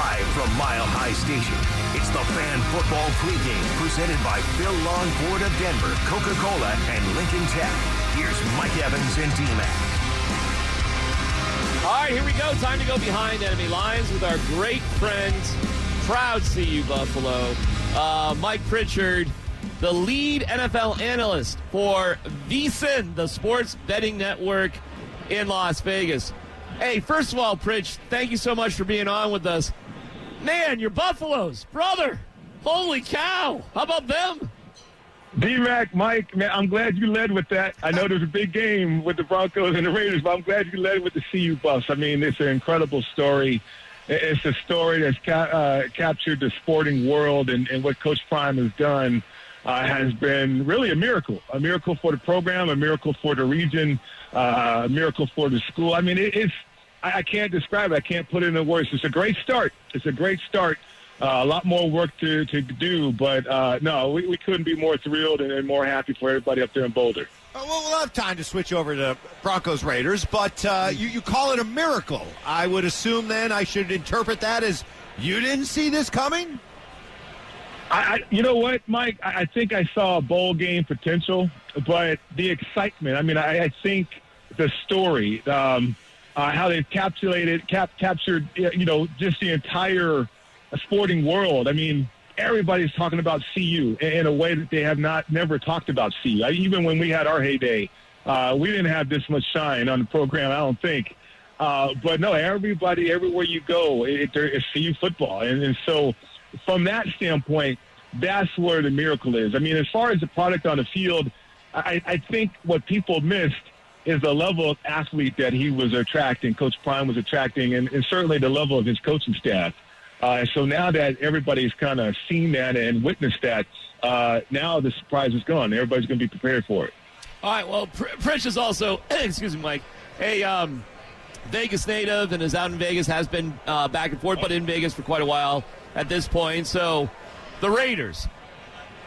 Live from Mile High Station, it's the Fan Football Pregame presented by Phil Long Ford of Denver, Coca-Cola, and Lincoln Tech. Here's Mike Evans and D-Mac. All right, here we go. Time to go behind enemy lines with our great friends, proud CU Buffalo, uh, Mike Pritchard, the lead NFL analyst for VSiN, the sports betting network in Las Vegas. Hey, first of all, Pritch, thank you so much for being on with us. Man, your Buffaloes, brother. Holy cow. How about them? D-Mac, Mike, man, I'm glad you led with that. I know there's a big game with the Broncos and the Raiders, but I'm glad you led with the CU Buffs. I mean, it's an incredible story. It's a story that's ca- uh, captured the sporting world, and, and what Coach Prime has done uh, has been really a miracle. A miracle for the program, a miracle for the region, uh, a miracle for the school. I mean, it, it's I, I can't describe it. I can't put it into words. It's a great start. It's a great start. Uh, a lot more work to, to do, but uh, no, we, we couldn't be more thrilled and, and more happy for everybody up there in Boulder. Uh, well, we'll have time to switch over to Broncos Raiders, but uh, you, you call it a miracle. I would assume then I should interpret that as you didn't see this coming? I, I, you know what, Mike? I, I think I saw a bowl game potential, but the excitement. I mean, I, I think the story, um, uh, how they've capsulated, cap, captured, you know, just the entire sporting world. I mean, everybody's talking about CU in a way that they have not never talked about CU. I, even when we had our heyday, uh, we didn't have this much shine on the program. I don't think. Uh, but no, everybody, everywhere you go, it, there is CU football, and, and so from that standpoint, that's where the miracle is. I mean, as far as the product on the field, I, I think what people missed is the level of athlete that he was attracting, Coach Prime was attracting, and, and certainly the level of his coaching staff. Uh, so now that everybody's kind of seen that and witnessed that, uh, now the surprise is gone. Everybody's going to be prepared for it. All right. Well, Pr- is also, excuse me, Mike, a um, Vegas native and is out in Vegas, has been uh, back and forth, but in Vegas for quite a while at this point. So, the Raiders.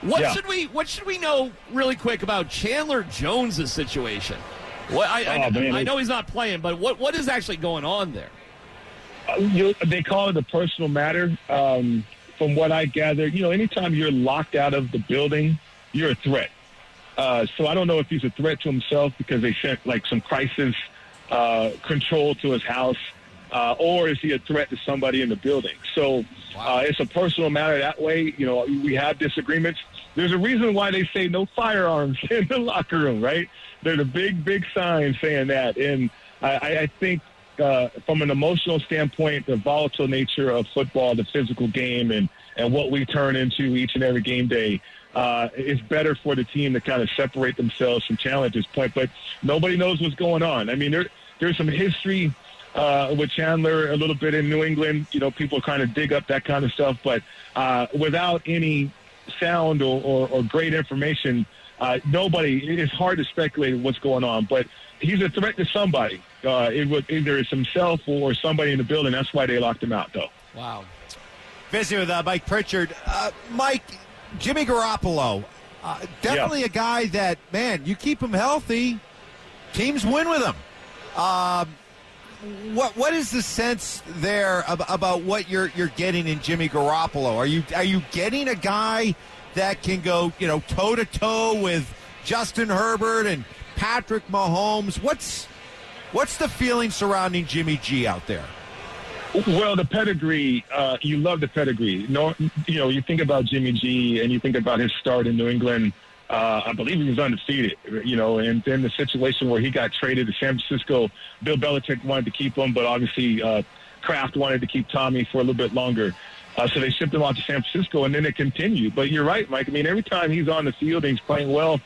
What Yeah. should we What should we know really quick about Chandler Jones' situation? What I, I, Oh, man, I know he's not playing, but what what is actually going on there? Uh, you, they call it a personal matter. Um, from what I gather, you know, anytime you're locked out of the building, you're a threat. Uh, so I don't know if he's a threat to himself because they sent like some crisis uh, control to his house, uh, or is he a threat to somebody in the building? So uh, it's a personal matter that way. You know, we have disagreements. There's a reason why they say no firearms in the locker room, right? There's a big, big sign saying that, and I, I- think uh, from an emotional standpoint, the volatile nature of football, the physical game, and and what we turn into each and every game day. Uh, it's better for the team to kind of separate themselves from challenge this point, but nobody knows what's going on. I mean, there, there's some history uh, with Chandler a little bit in New England. You know, people kind of dig up that kind of stuff, but uh, without any sound or, or, or great information, uh, nobody. It's hard to speculate what's going on, but he's a threat to somebody. Uh, it would either it's himself or somebody in the building. That's why they locked him out, though. Wow. Visiting with uh, Mike Pritchard. Uh, Mike, Jimmy Garoppolo, uh, definitely a guy that, man, you keep him healthy, teams win with him. Um, what what is the sense there ab- about what you're you're getting in Jimmy Garoppolo? Are you are you getting a guy that can go you know toe to toe with Justin Herbert and Patrick Mahomes? What's what's the feeling surrounding Jimmy G out there? Well, the pedigree, uh, you love the pedigree. No, you know, you think about Jimmy G and you think about his start in New England. Uh, I believe he was undefeated, you know, and then the situation where he got traded to San Francisco, Bill Belichick wanted to keep him, but obviously uh, Kraft wanted to keep Tommy for a little bit longer. Uh, so they shipped him out to San Francisco, and then it continued. But you're right, Mike. I mean, every time he's on the field and he's playing well,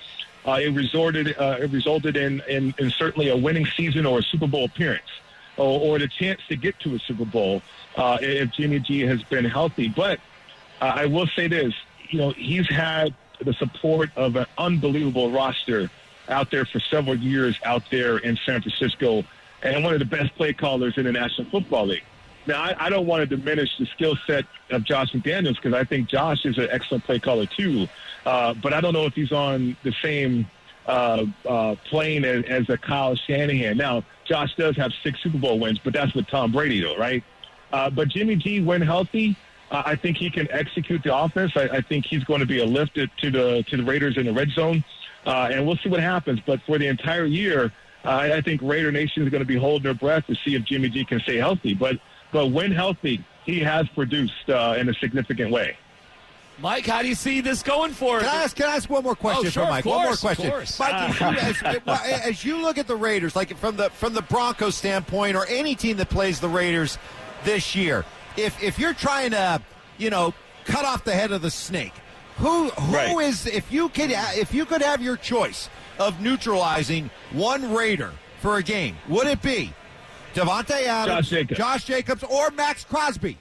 uh, it resorted, uh, it resulted in, in, in certainly a winning season or a Super Bowl appearance or, or the chance to get to a Super Bowl uh, if Jimmy G has been healthy. But I will say this, you know, he's had the support of an unbelievable roster out there for several years out there in San Francisco and one of the best play callers in the National Football League. Now, I, I don't want to diminish the skill set of Josh McDaniels because I think Josh is an excellent play caller too. Uh, but I don't know if he's on the same uh, uh, plane as, as a Kyle Shanahan. Now, Josh does have six Super Bowl wins, but that's with Tom Brady, though, right? Uh, but Jimmy G, when healthy, I think he can execute the offense. I, I think he's going to be a lift to the to the Raiders in the red zone, uh, and we'll see what happens. But for the entire year, uh, I think Raider Nation is going to be holding their breath to see if Jimmy G can stay healthy. But but when healthy, he has produced uh, in a significant way. Mike, how do you see this going for? Can I ask? Can I ask one more question Oh, sure, for Mike? of one more course, of question, course. Mike. as, you, as, as you look at the Raiders, like from the from the Broncos standpoint, or any team that plays the Raiders this year, if if you're trying to, you know, cut off the head of the snake, who who is Right. if you could if you could have your choice of neutralizing one Raider for a game, would it be Davante Adams, Josh Jacobs. Josh Jacobs, or Maxx Crosby?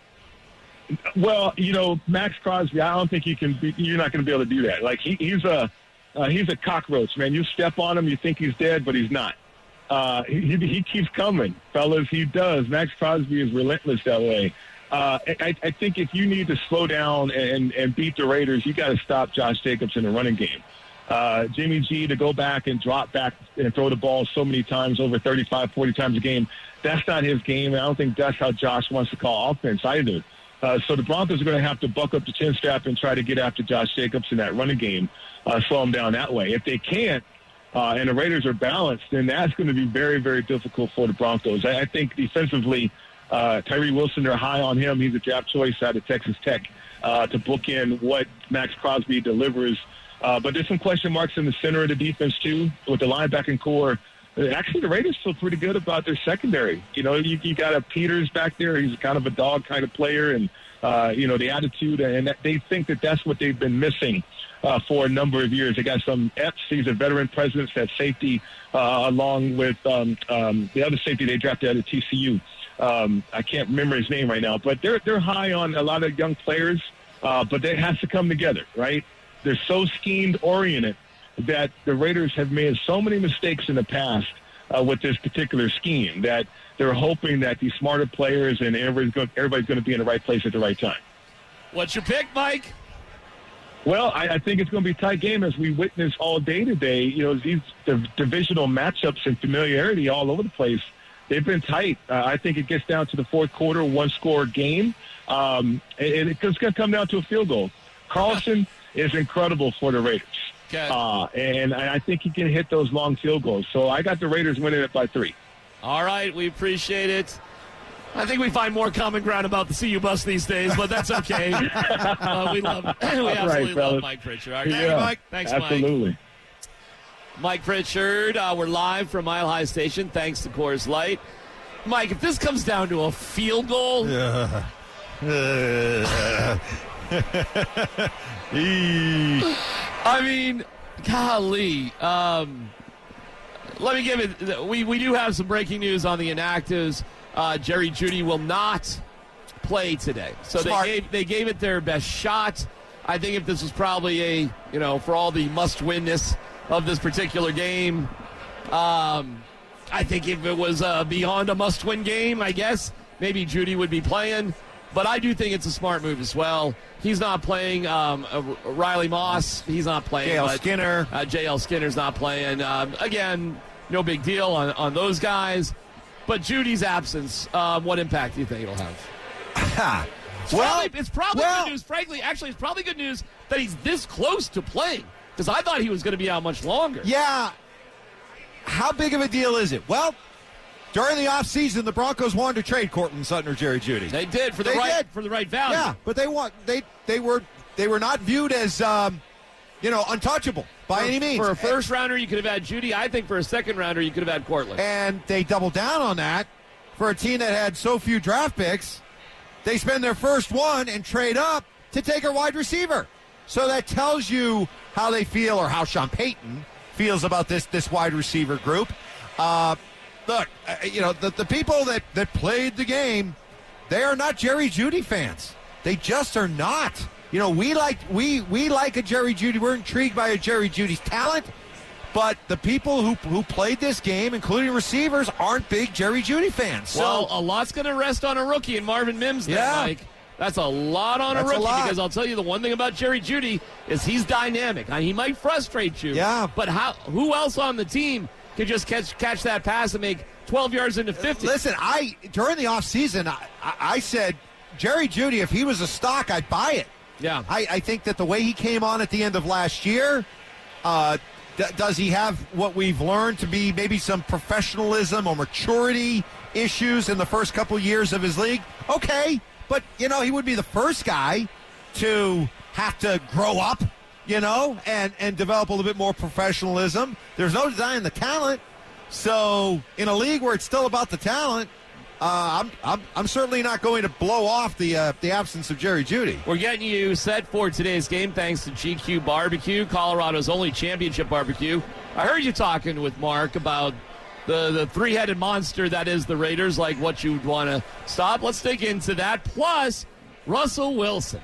Well, you know, Maxx Crosby, I don't think you can. Be, you're not going to be able to do that. Like he, he's a uh, he's a cockroach, man. You step on him, you think he's dead, but he's not. Uh, he, he keeps coming, fellas. He does. Maxx Crosby is relentless that way. Uh, I, I think if you need to slow down and, and beat the Raiders, you got to stop Josh Jacobs in the running game. Uh, Jimmy G to go back and drop back and throw the ball so many times, over 35, 40 times a game, that's not his game. And I don't think that's how Josh wants to call offense either. Uh, so the Broncos are going to have to buck up the chin strap and try to get after Josh Jacobs in that running game, uh, slow him down that way. If they can't, uh, and the Raiders are balanced, then that's going to be very, very difficult for the Broncos. I, I think defensively, uh, Tyree Wilson, they're high on him. He's a draft choice out of Texas Tech uh, to book in what Maxx Crosby delivers. Uh, but there's some question marks in the center of the defense, too, with the linebacking core. Actually, the Raiders feel pretty good about their secondary. You know, you, you got a Peters back there. He's kind of a dog kind of player, and uh, you know the attitude, and they think that that's what they've been missing uh, for a number of years. They got some Epps. He's a veteran presence at safety, uh, along with um, um, the other safety they drafted out of TCU. Um, I can't remember his name right now, but they're they're high on a lot of young players, uh, but it has to come together, right? They're so schemed oriented that the Raiders have made so many mistakes in the past uh, with this particular scheme that they're hoping that these smarter players and everybody's going, everybody's going to be in the right place at the right time. What's your pick, Mike? Well, I, I think it's going to be a tight game as we witness all day today. You know, these div- divisional matchups and familiarity all over the place. They've been tight. Uh, I think it gets down to the fourth quarter, one score game. Um, and it's going to come down to a field goal. Carlson is incredible for the Raiders. Okay. Uh, and I think he can hit those long field goals. So I got the Raiders winning it by three. All right, we appreciate it. I think we find more common ground about the CU bus these days, but that's okay. uh, we love, we absolutely love. Mike Pritchard. All right, Yeah, Mike. Thanks, Mike. absolutely. Mike Pritchard. Uh, we're live from Mile High Station, thanks to Coors Light. Mike, if this comes down to a field goal, I mean, golly. Um, let me give it. We we do have some breaking news on the inactives. Uh, Jerry Jeudy will not play today, so Smart. they gave they gave it their best shot. I think if this was probably a you know for all the must winness of this particular game, um, I think if it was uh, beyond a must win game, I guess maybe Jeudy would be playing. But I do think it's a smart move as well. He's not playing. Um, uh, Riley Moss, he's not playing. J.L. Skinner. uh, J.L. Skinner's not playing. Um, again, no big deal on, on those guys. But Jeudy's absence, um, what impact do you think it'll have? It's well, probably, it's probably well- good news. Frankly, actually, it's probably good news that he's this close to playing because I thought he was going to be out much longer. Yeah. How big of a deal is it? Well, during the offseason, the Broncos wanted to trade Courtland Sutton or Jerry Jeudy. They did for the They right did. for the right value. yeah, but they want they they were they were not viewed as um, you know untouchable by For- any means. For a first rounder, you could have had Jeudy. I think for a second rounder, you could have had Courtland. and they doubled down on that for a team that had so few draft picks. They spend their first one and trade up to take a wide receiver. So that tells you how they feel or how Sean Payton feels about this this wide receiver group. Uh, look, uh, you know the, the people that that played the game, they are not Jerry Jeudy fans. They just are not. You know, we like we we like a Jerry Jeudy. We're intrigued by a Jerry Jeudy's talent. But the people who who played this game, including receivers, aren't big Jerry Jeudy fans. So well, a lot's going to rest on a rookie and Marvin Mims. Yeah. Mike. That's a lot on That's a a rookie lot. because I'll tell you the one thing about Jerry Jeudy is he's dynamic. Now, he might frustrate you. Yeah. But how? Who else on the team could just catch catch that pass and make 12 yards into 50. Listen, I during the offseason, I, I, I said Jerry Jeudy, if he was a stock, I'd buy it. Yeah. I, I think that the way he came on at the end of last year, uh, d- does he have what we've learned to be maybe some professionalism or maturity issues in the first couple years of his league? Okay, but you know he would be the first guy to have to grow up, you know, and and develop a little bit more professionalism. There's no denying the talent. So in a league where it's still about the talent, uh, I'm, I'm I'm certainly not going to blow off the uh, the absence of Jerry Jeudy. We're getting you set for today's game thanks to GQue Barbecue, Colorado's only championship barbecue. I heard you talking with Mark about the, the three headed monster that is the Raiders, like what you'd want to stop. Let's dig into that. Plus, Russell Wilson.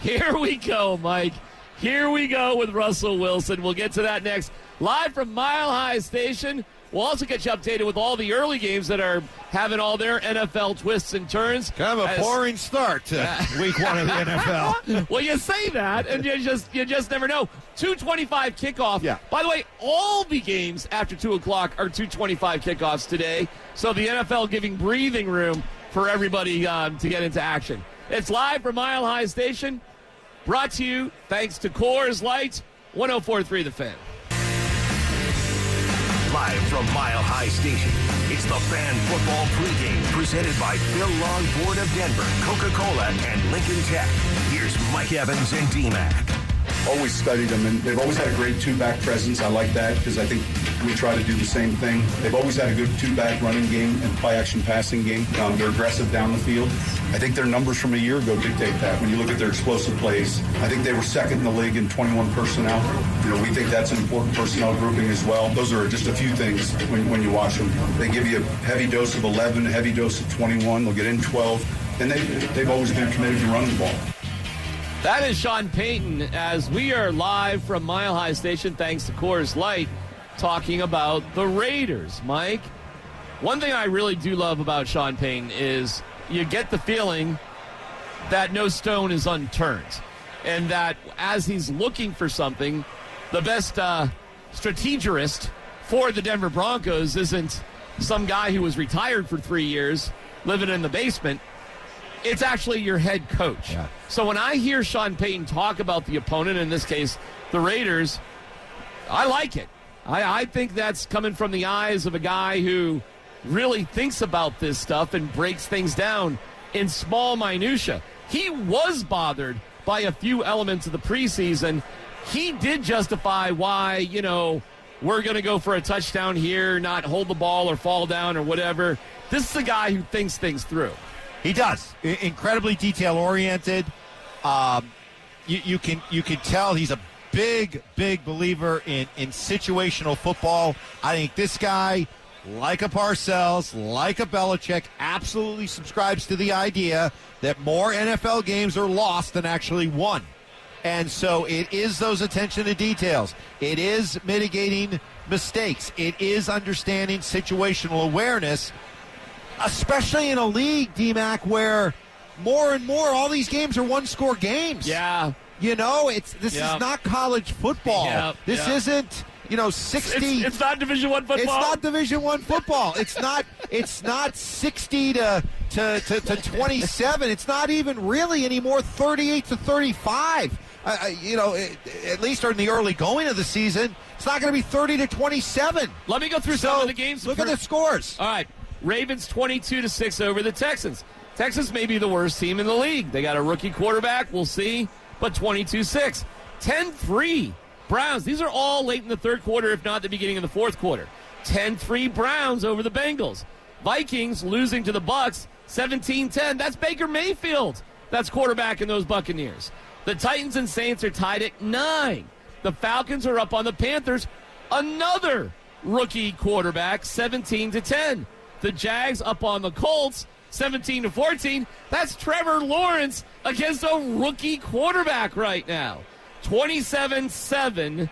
Here we go, Mike. Here we go with Russell Wilson. We'll get to that next. Live from Mile High Station. We'll also get you updated with all the early games that are having all their NFL twists and turns. Kind of a As- boring start to week one of the NFL. well, you say that, and you just you just never know. Two twenty-five kickoff. Yeah. By the way, all the games after two o'clock are two twenty-five kickoffs today. So the NFL giving breathing room for everybody um, to get into action. It's live from Mile High Station, brought to you thanks to Coors Light, 104.3 The Fan. Live from Mile High Station, it's the Fan Football Pregame presented by Phil Long Ford of Denver, Coca-Cola, and Lincoln Tech. Here's Mike Evans and D-Mac. Always studied them, and they've always had a great two-back presence. I like that because I think we try to do the same thing. They've always had a good two-back running game and play-action passing game. Um, they're aggressive down the field. I think their numbers from a year ago dictate that. When you look at their explosive plays, I think they were second in the league in 21 personnel. You know, we think that's an important personnel grouping as well. Those are just a few things when, when you watch them. They give you a heavy dose of 11, a heavy dose of 21. They'll get in 12, and they, they've always been committed to running the ball. That is Sean Payton as we are live from Mile High Station thanks to Coors Light talking about the Raiders. Mike, one thing I really do love about Sean Payton is you get the feeling that no stone is unturned and that as he's looking for something, the best uh, strategist for the Denver Broncos isn't some guy who was retired for three years living in the basement it's actually your head coach. Yeah. So when I hear Sean Payton talk about the opponent, in this case, the Raiders, I like it. I, I think that's coming from the eyes of a guy who really thinks about this stuff and breaks things down in small minutia. He was bothered by a few elements of the preseason. He did justify why, you know, we're going to go for a touchdown here, not hold the ball or fall down or whatever. This is a guy who thinks things through. He does. I- incredibly detail oriented. Um, you, you can you can tell he's a big big believer in in situational football. I think this guy, like a Parcells, like a Belichick, absolutely subscribes to the idea that more NFL games are lost than actually won. And so it is those attention to details. It is mitigating mistakes. It is understanding situational awareness especially in a league, DMAC, where more and more all these games are one score games. Yeah. You know, it's this Yep. is not college football. Yep, This yep. isn't, you know, sixty it's not Division One football. it's not Division One football. It's not. It's not sixty to to, to, to twenty seven. It's not even really anymore. Thirty eight to thirty five. Uh, you know, it, at least in the early going of the season, it's not going to be thirty to twenty seven. Let me go through some of the games. Look at the scores. All right, Ravens twenty-two to six over the Texans. Texans may be the worst team in the league. They got a rookie quarterback. We'll see, but 22-6. 10-3 Browns. These are all late in the third quarter, if not the beginning of the fourth quarter. 10-3 Browns over the Bengals. Vikings losing to the Bucks 17-10. That's Baker Mayfield. That's quarterback in those Buccaneers. The Titans and Saints are tied at nine. The Falcons are up on the Panthers. Another rookie quarterback, 17 to 10. The Jags up on the Colts, 17 to 14. That's Trevor Lawrence against a rookie quarterback right now. 27 7.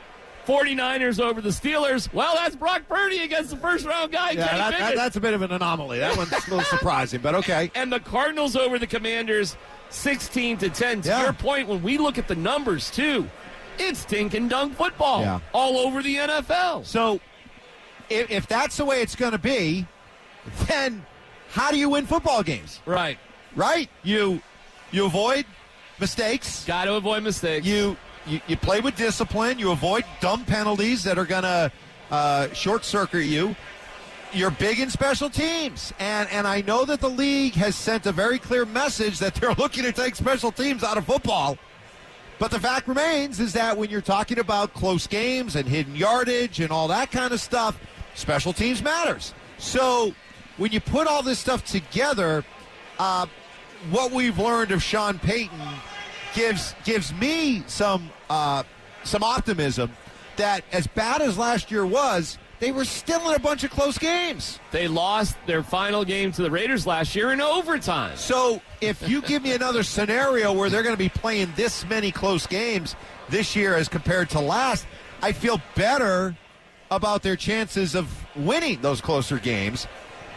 49ers over the Steelers. Well, that's Brock Purdy against the first round guy, Yeah, that, that, that's a bit of an anomaly. That one's a little surprising, but okay. and the Cardinals over the Commanders 16 to 10. To Yeah. your point, when we look at the numbers too, it's dink and dunk football Yeah. all over the NFL. So if, if that's the way it's going to be, then how do you win football games? Right. Right? You you avoid mistakes. Got to avoid mistakes. You, you you play with discipline. You avoid dumb penalties that are going to uh, short circuit you. You're big in special teams, and and I know that the league has sent a very clear message that they're looking to take special teams out of football. But the fact remains is that when you're talking about close games and hidden yardage and all that kind of stuff, special teams matters. So when you put all this stuff together, uh, what we've learned of Sean Payton gives gives me some uh, some optimism that as bad as last year was, they were still in a bunch of close games. They lost their final game to the Raiders last year in overtime. So if you give me another scenario where they're going to be playing this many close games this year as compared to last, I feel better about their chances of winning those closer games.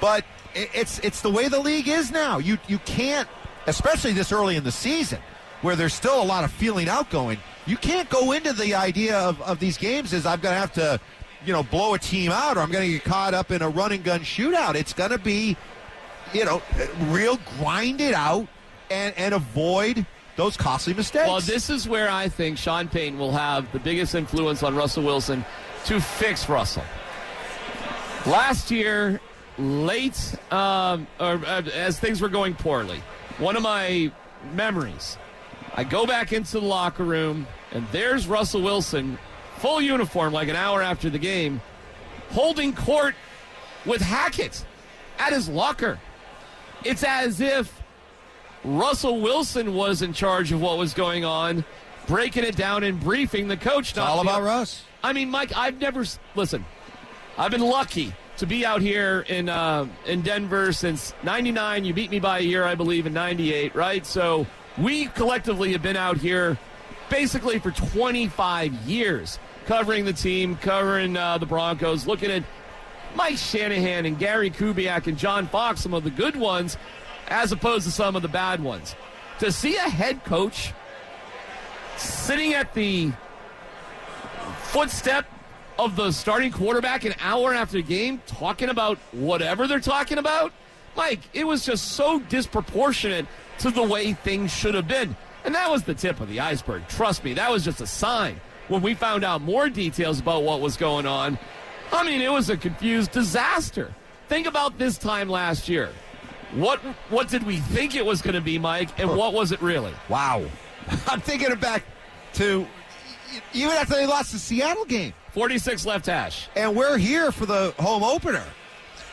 But it's it's the way the league is now. You you can't, especially this early in the season, where there's still a lot of feeling out going. You can't go into the idea of, of these games as I'm going to have to, you know, blow a team out or I'm going to get caught up in a run and gun shootout. It's going to be, you know, real grind it out and, and avoid those costly mistakes. Well, this is where I think Sean Payton will have the biggest influence on Russell Wilson to fix Russell. Last year, late, um, or uh, as things were going poorly, one of my memories, I go back into the locker room, and there's Russell Wilson, full uniform, like an hour after the game, holding court with Hackett at his locker. It's as if Russell Wilson was in charge of what was going on, breaking it down and briefing the coach. It's all about Russ. I mean, Mike, I've never listen. I've been lucky to be out here in uh, in Denver since '99. You beat me by a year, I believe, in '98, right? So we collectively have been out here basically for 25 years, covering the team, covering uh, the Broncos, looking at Mike Shanahan and Gary Kubiak and John Fox, some of the good ones, as opposed to some of the bad ones. To see a head coach sitting at the footstep of the starting quarterback an hour after the game talking about whatever they're talking about, Mike, it was just so disproportionate to the way things should have been. And that was the tip of the iceberg. Trust me, that was just a sign. When we found out more details about what was going on, I mean, it was a confused disaster. Think about this time last year. What what did we think it was going to be, Mike, and what was it really? Wow. I'm thinking it back to even after they lost the Seattle game. 46 left hash. And we're here for the home opener.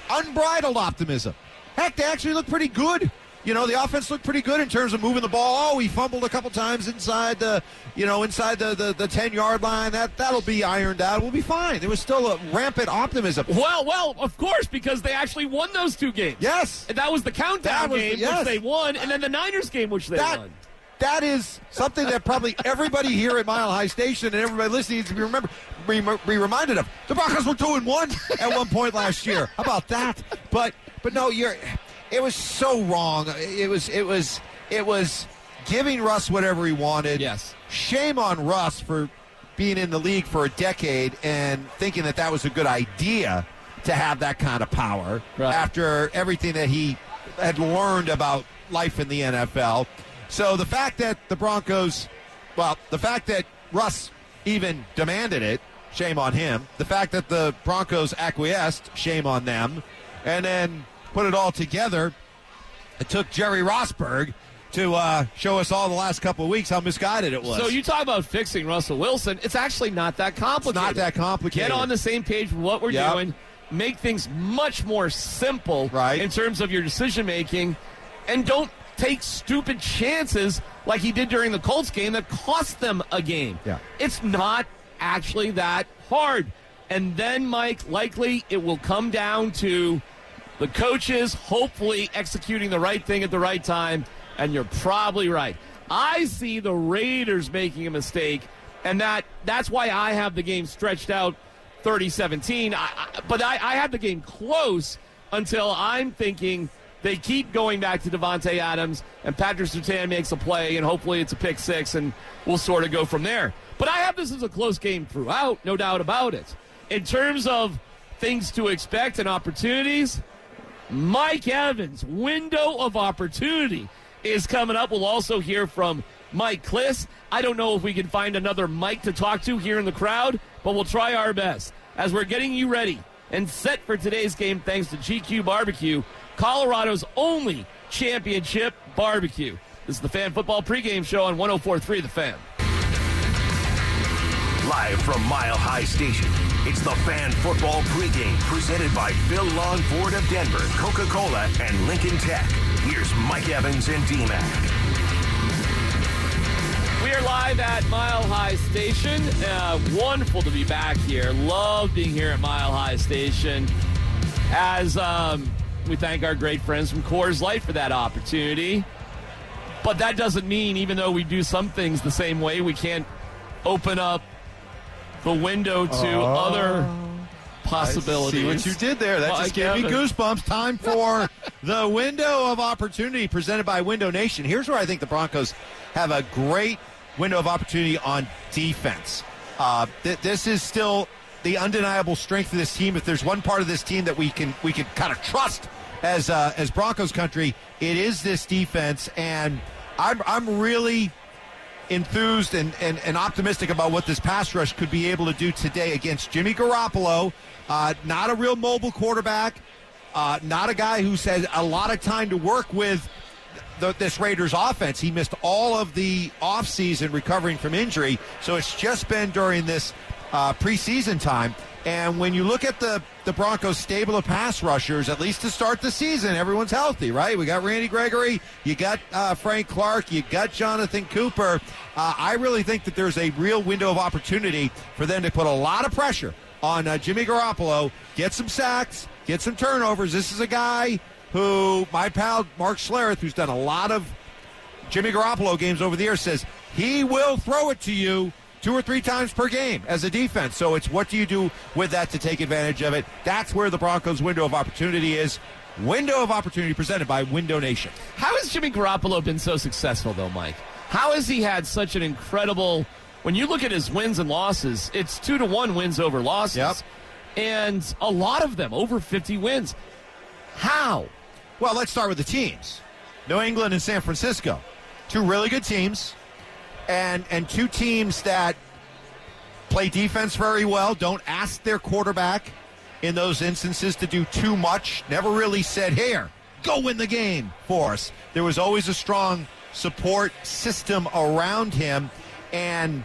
Unbridled optimism. Heck, they actually look pretty good. You know, the offense looked pretty good in terms of moving the ball. Oh, he fumbled a couple times inside the, you know, inside the, the, the 10 yard line. That, that'll be ironed out. We'll be fine. There was still a rampant optimism. Well, well, of course, because they actually won those two games. Yes. And that was the countdown was- game, yes. which they won, and then the Niners game, which they that, won. That is something that probably everybody here at Mile High Station and everybody listening needs to be remember be, be reminded of. The Broncos were two and one at one point last year. How about that? But but no, you're. It was so wrong. It was it was it was giving Russ whatever he wanted. Yes. Shame on Russ for being in the league for a decade and thinking that that was a good idea to have that kind of power Right. after everything that he had learned about life in the NFL. So the fact that the Broncos, well, the fact that Russ even demanded it, shame on him. The fact that the Broncos acquiesced, shame on them. And then put it all together, it took Jerry Rosburg to uh, show us all the last couple of weeks how misguided it was. So you talk about fixing Russell Wilson. It's actually not that complicated. it's not that complicated. Get on the same page with what we're Yep. doing. Make things much more simple Right. in terms of your decision making, and don't take stupid chances like he did during the Colts game that cost them a game. Yeah. It's not actually that hard. And then, Mike, likely it will come down to the coaches hopefully executing the right thing at the right time, and you're probably right. I see the Raiders making a mistake, and that that's why I have the game stretched out 30-17. I, I, but I, I have the game close until I'm thinking they keep going back to Davante Adams, and Patrick Surtain makes a play, and hopefully it's a pick six, and we'll sort of go from there. But I have this as a close game throughout, no doubt about it. In terms of things to expect and opportunities. Mike Evans, window of opportunity is coming up. We'll also hear from Mike Klis. I don't know if we can find another Mike to talk to here in the crowd, but we'll try our best as we're getting you ready and set for today's game thanks to GQue Barbecue, Colorado's only championship barbecue. This is the Fan Football pregame show on 1043 The Fan. Live from Mile High Station, it's the Fan Football pregame presented by Phil Long Ford of Denver, Coca Cola, and Lincoln Tech. Here's Mike Evans and D-Mac. We are live at Mile High Station. Uh, wonderful to be back here. Love being here at Mile High Station. As um, we thank our great friends from Coors Light for that opportunity. But that doesn't mean, even though we do some things the same way, we can't open up the window to Oh. other possibilities. See what you did there. That Mike just gave me goosebumps. Time for the window of opportunity presented by Window Nation. Here's where I think the Broncos have a great window of opportunity on defense. Uh, th- this is still the undeniable strength of this team. If there's one part of this team that we can we can kind of trust as uh, as Broncos country, it is this defense. And I'm I'm really enthused and, and, and optimistic about what this pass rush could be able to do today against Jimmy Garoppolo. Uh, not a real mobile quarterback, uh, not a guy who's had a lot of time to work with the, this Raiders offense. He missed all of the offseason recovering from injury, so it's just been during this uh, preseason time. And when you look at the, the Broncos' stable of pass rushers, at least to start the season, everyone's healthy, right? We got Randy Gregory, you got uh, Frank Clark, you got Jonathan Cooper. Uh, I really think that there's a real window of opportunity for them to put a lot of pressure on uh, Jimmy Garoppolo, get some sacks, get some turnovers. This is a guy who, my pal Mark Schlereth, who's done a lot of Jimmy Garoppolo games over the years, says he will throw it to you two or three times per game as a defense. So it's what do you do with that to take advantage of it? That's where the Broncos' window of opportunity is. Window of opportunity presented by Window Nation. How has Jimmy Garoppolo been so successful, though, Mike? How has he had such an incredible? When you look at his wins and losses, it's two to one wins over losses, Yep. and a lot of them over fifty wins. How? Well, let's start with the teams. New England and San Francisco. Two really good teams and and two teams that play defense very well, don't ask their quarterback in those instances to do too much. Never really said, "Here, go win the game for us." There was always a strong support system around him and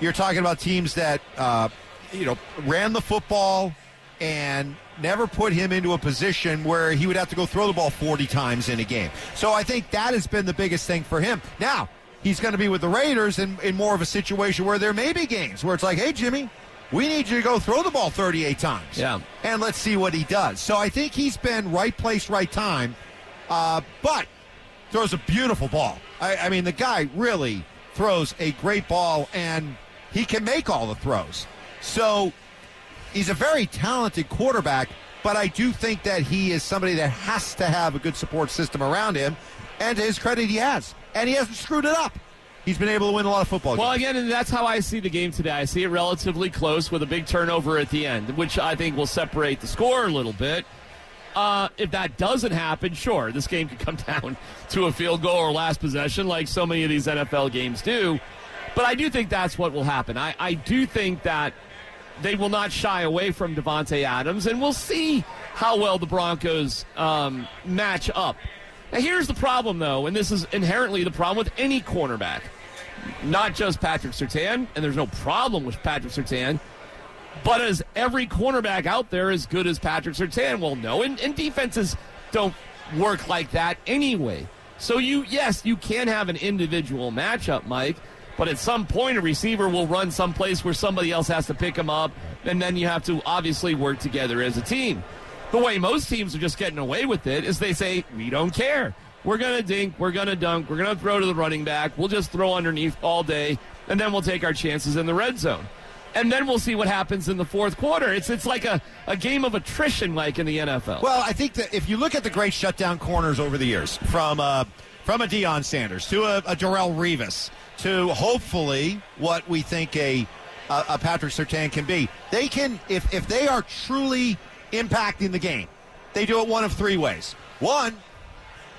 you're talking about teams that uh, you know ran the football and never put him into a position where he would have to go throw the ball 40 times in a game. So I think that has been the biggest thing for him. Now, he's going to be with the Raiders in, in more of a situation where there may be games where it's like, hey, Jimmy, we need you to go throw the ball 38 times. Yeah. And let's see what he does. So I think he's been right place, right time. Uh, but throws a beautiful ball. I, I mean, the guy really throws a great ball, and he can make all the throws. So he's a very talented quarterback, but I do think that he is somebody that has to have a good support system around him. And to his credit, he has. And he hasn't screwed it up. He's been able to win a lot of football Well, again, and that's how I see the game today. I see it relatively close with a big turnover at the end, which I think will separate the score a little bit. Uh, if that doesn't happen, sure, this game could come down to a field goal or last possession, like so many of these NFL games do. But I do think that's what will happen. I, I do think that they will not shy away from Davante Adams, and we'll see how well the Broncos um, match up. Now, here's the problem, though, and this is inherently the problem with any cornerback not just Patrick Surtain, and there's no problem with Patrick Surtain, but is every cornerback out there as good as Patrick Surtain? Well, no, and, and defenses don't work like that anyway. So you, yes, you can have an individual matchup, Mike, but at some point a receiver will run someplace where somebody else has to pick him up, and then you have to obviously work together as a team. The way most teams are just getting away with it is they say, we don't care. We're going to dink, we're going to dunk, we're going to throw to the running back, we'll just throw underneath all day, and then we'll take our chances in the red zone. And then we'll see what happens in the fourth quarter. It's it's like a, a game of attrition, like in the NFL. Well, I think that if you look at the great shutdown corners over the years, from uh, from a Deion Sanders to a, a Darrelle Revis to hopefully what we think a a, a Patrick Surtain can be, they can if if they are truly impacting the game. They do it one of three ways. One,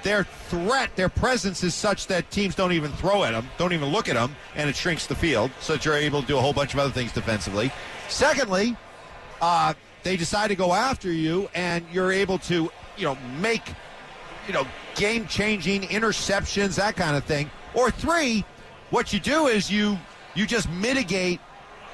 their threat, their presence is such that teams don't even throw at them, don't even look at them, and it shrinks the field, so that you're able to do a whole bunch of other things defensively. Secondly, uh, they decide to go after you, and you're able to, you know, make, you know, game-changing interceptions, that kind of thing. Or three, what you do is you you just mitigate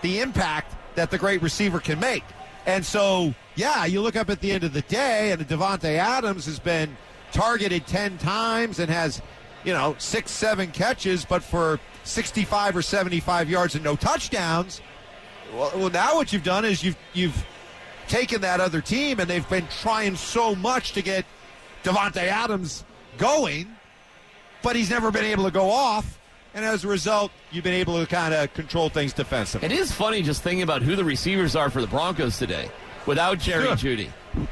the impact that the great receiver can make. And so, yeah, you look up at the end of the day, and Davante Adams has been targeted 10 times and has, you know, six, seven catches, but for 65 or 75 yards and no touchdowns. Well, well, now what you've done is you've you've taken that other team, and they've been trying so much to get Davante Adams going, but he's never been able to go off. And as a result, you've been able to kind of control things defensively. It is funny just thinking about who the receivers are for the Broncos today without Jerry Sure. Jeudy.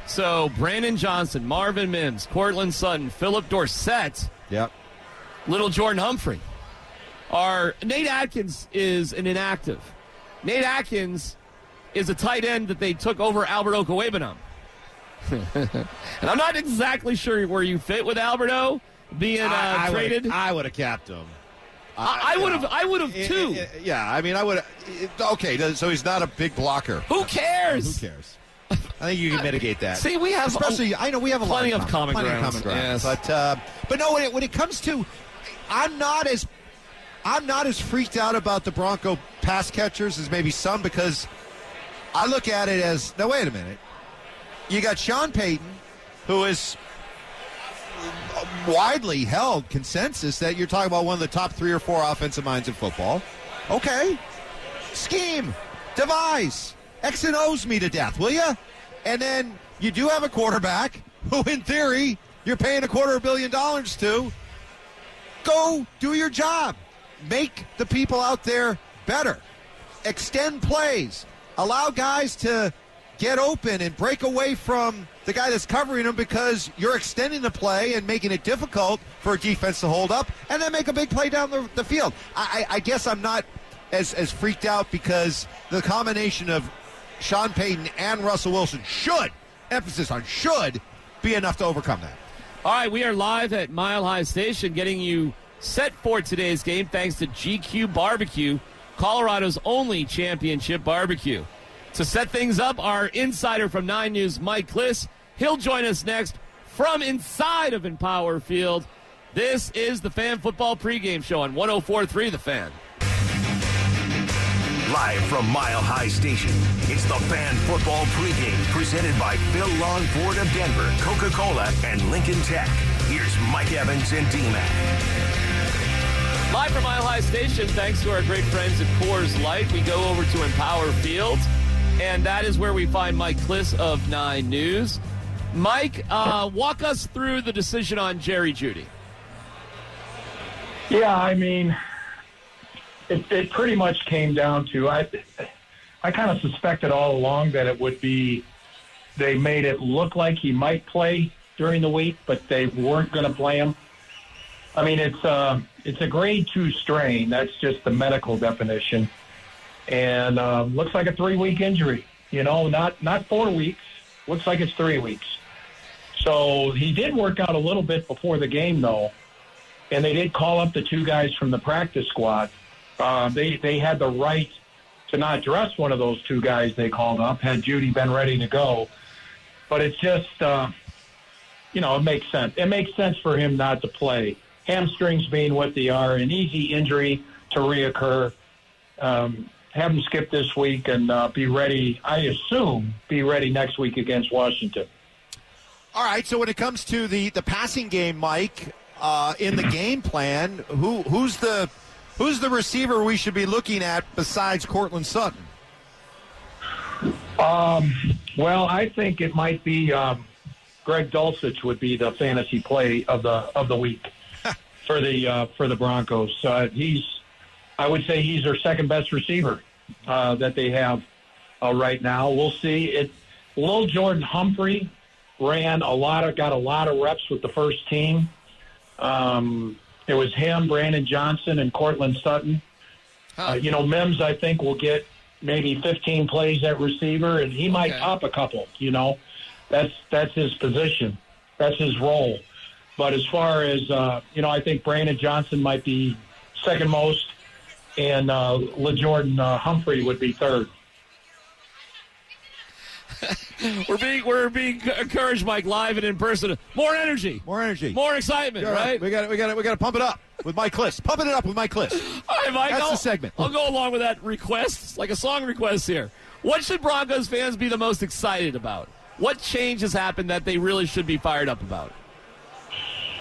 So Brandon Johnson, Marvin Mims, Courtland Sutton, Phillip Dorsett, Yep. little Jordan Humphrey. Are Nate Adkins is an inactive. Nate Adkins is a tight end that they took over Albert Okwuegbunam. and I'm not exactly sure where you fit with Alberto being uh, I, I traded. I would have kept him. I, would have. I would have too. I- yeah, I mean, I would. Okay, so he's not a big blocker. Who cares? Who cares? I think you can mitigate that. See, we have especially. I know we have a plenty lot of common grounds, of common grounds. yes. But uh, but no, when it, when it comes to, I'm not as I'm not as freaked out about the Bronco pass catchers as maybe some because I look at it as now. Wait a minute, you got Sean Payton, who is widely held consensus that you're talking about one of the top three or four offensive minds in football. Okay, scheme, devise, X and O's me to death, will you? And then you do have a quarterback who, in theory, you're paying a quarter of a billion dollars to. Go do your job. Make the people out there better. Extend plays. Allow guys to get open and break away from the guy that's covering them because you're extending the play and making it difficult for a defense to hold up and then make a big play down the, the field. I, I I guess I'm not as, as freaked out because the combination of Sean Payton and Russell Wilson should, emphasis on should, be enough to overcome that. All right, we are live at Mile High Station getting you set for today's game thanks to GQue Barbecue, Colorado's only championship barbecue. To set things up, our insider from 9 News, Mike Klis, he'll join us next from inside of Empower Field. This is the Fan Football pregame show on 1043 The Fan. Live from Mile High Station, it's the Fan Football Pregame presented by Phil Long Ford of Denver, Coca-Cola, and Lincoln Tech. Here's Mike Evans and D-Mac. Live from Mile High Station, thanks to our great friends at Coors Light, we go over to Empower Field, and that is where we find Mike Klis of Nine News. Mike, uh, walk us through the decision on Jerry Jeudy. Yeah, I mean, it, it pretty much came down to I. I kind of suspected all along that it would be. They made it look like he might play during the week, but they weren't going to play him. I mean, it's uh, it's a grade two strain. That's just the medical definition, and uh, looks like a three week injury. You know, not not four weeks. Looks like it's three weeks. So he did work out a little bit before the game, though and they did call up the two guys from the practice squad. Uh, they they had the right to not dress one of those two guys they called up had Jeudy been ready to go. But it's just, uh, you know, it makes sense. It makes sense for him not to play. Hamstrings being what they are, an easy injury to reoccur. Um, have him skip this week and uh, be ready. I assume be ready next week against Washington. All right. So when it comes to the the passing game, Mike, uh, in the game plan, who who's the who's the receiver we should be looking at besides Courtland Sutton? Um, well, I think it might be um, Greg Dulcich would be the fantasy play of the of the week for the uh, for the Broncos. Uh, he's, I would say, he's their second best receiver uh, that they have uh, right now. We'll see. It. Lil Jordan Humphrey ran a lot of got a lot of reps with the first team. Um, it was him, Brandon Johnson, and Courtland Sutton. Uh, you know, Mims, I think, will get maybe 15 plays at receiver, and he might Okay. top a couple, you know. That's that's his position. That's his role. But as far as uh, you know, I think Brandon Johnson might be second most, and uh, LeJordan uh, Humphrey would be third. we're being we're being encouraged, Mike, live and in person. More energy, More energy. more excitement, All right? We got we got we got to pump it up with Mike Klis. Pumping it up with Mike Klis. All right, Mike. That's I'll, the segment. I'll go along with that request. It's like a song request here. What should Broncos fans be the most excited about? What change has happened that they really should be fired up about?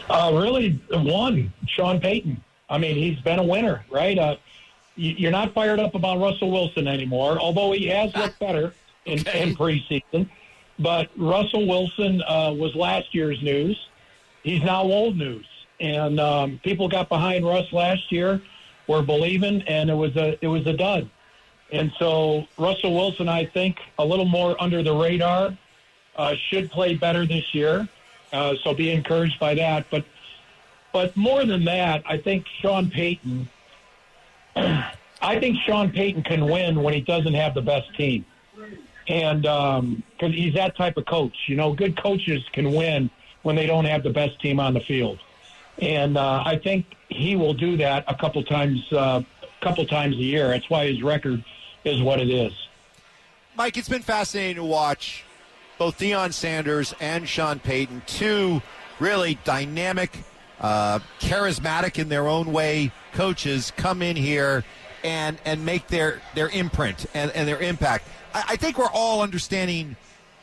Uh, really, one, Sean Payton. I mean, he's been a winner, right? Uh, you're not fired up about Russell Wilson anymore, although he has looked better in, Okay. in preseason. But Russell Wilson uh, was last year's news. He's now old news, and um, people got behind Russ last year, were believing, and it was a it was a dud. And so Russell Wilson, I think, a little more under the radar, uh, should play better this year. Uh, so be encouraged by that. But but more than that, I think Sean Payton. I think Sean Payton can win when he doesn't have the best team, and because he's that type of coach. You know, good coaches can win when they don't have the best team on the field, and uh, I think he will do that a couple times, uh, couple times a year. That's why his record is what it is. Mike, it's been fascinating to watch both Deion Sanders and Sean Payton, two really dynamic, uh, charismatic in their own way coaches, come in here and and make their their imprint and, and their impact. I, I think we're all understanding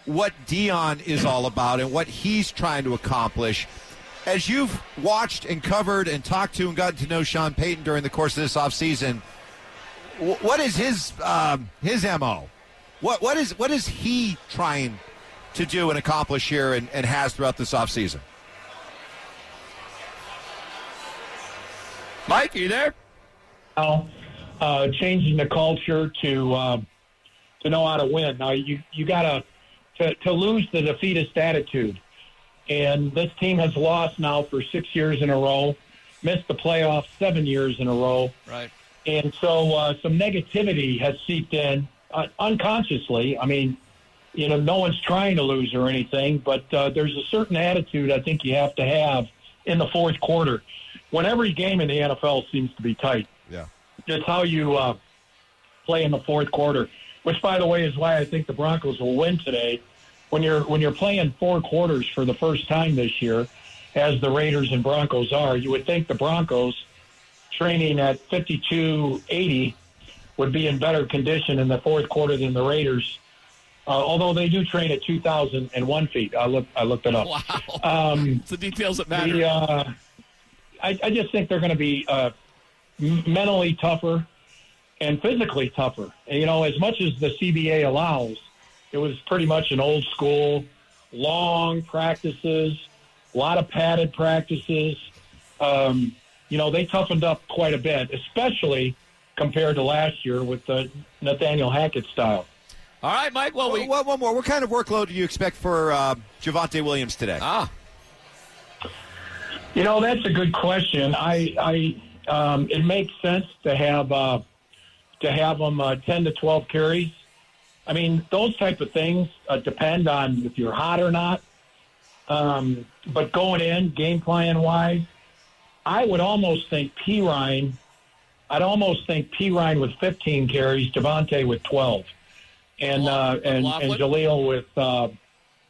what Dion is all about and what he's trying to accomplish. As you've watched and covered and talked to and gotten to know Sean Payton during the course of this offseason, what is his um, his mo? What what is what is he trying to do and accomplish here and, and has throughout this offseason? Mike, are you there? now, uh, changing the culture to uh, to know how to win. Now you you gotta to, to lose the defeatist attitude, and this team has lost now for six years in a row, missed the playoffs seven years in a row, Right. and so uh, some negativity has seeped in uh, unconsciously. I mean, you know, no one's trying to lose or anything, but uh, there's a certain attitude I think you have to have in the fourth quarter. When every game in the NFL seems to be tight, Yeah. it's how you uh, play in the fourth quarter. Which, by the way, is why I think the Broncos will win today. When you're when you're playing four quarters for the first time this year, as the Raiders and Broncos are, you would think the Broncos training at 52.80 would be in better condition in the fourth quarter than the Raiders. Uh, although they do train at 2,001 feet, I looked I looked it up. Wow. Um, it's the details that matter. the, uh, I, I just think they're going to be uh, mentally tougher and physically tougher. You know, as much as the CBA allows, it was pretty much an old school, long practices, a lot of padded practices. Um, you know, they toughened up quite a bit, especially compared to last year with the Nathaniel Hackett style. All right, Mike. Well, we One, one more. What kind of workload do you expect for uh, Javonte Williams today? ah You know, that's a good question. I, I, um, it makes sense to have uh, to have them uh, ten to twelve carries. I mean, those type of things uh, depend on if you're hot or not. Um, but going in game plan wise, I would almost think Perine. I'd almost think Perine with 15 carries, Devontae with 12, and uh, and and Jaleel with uh,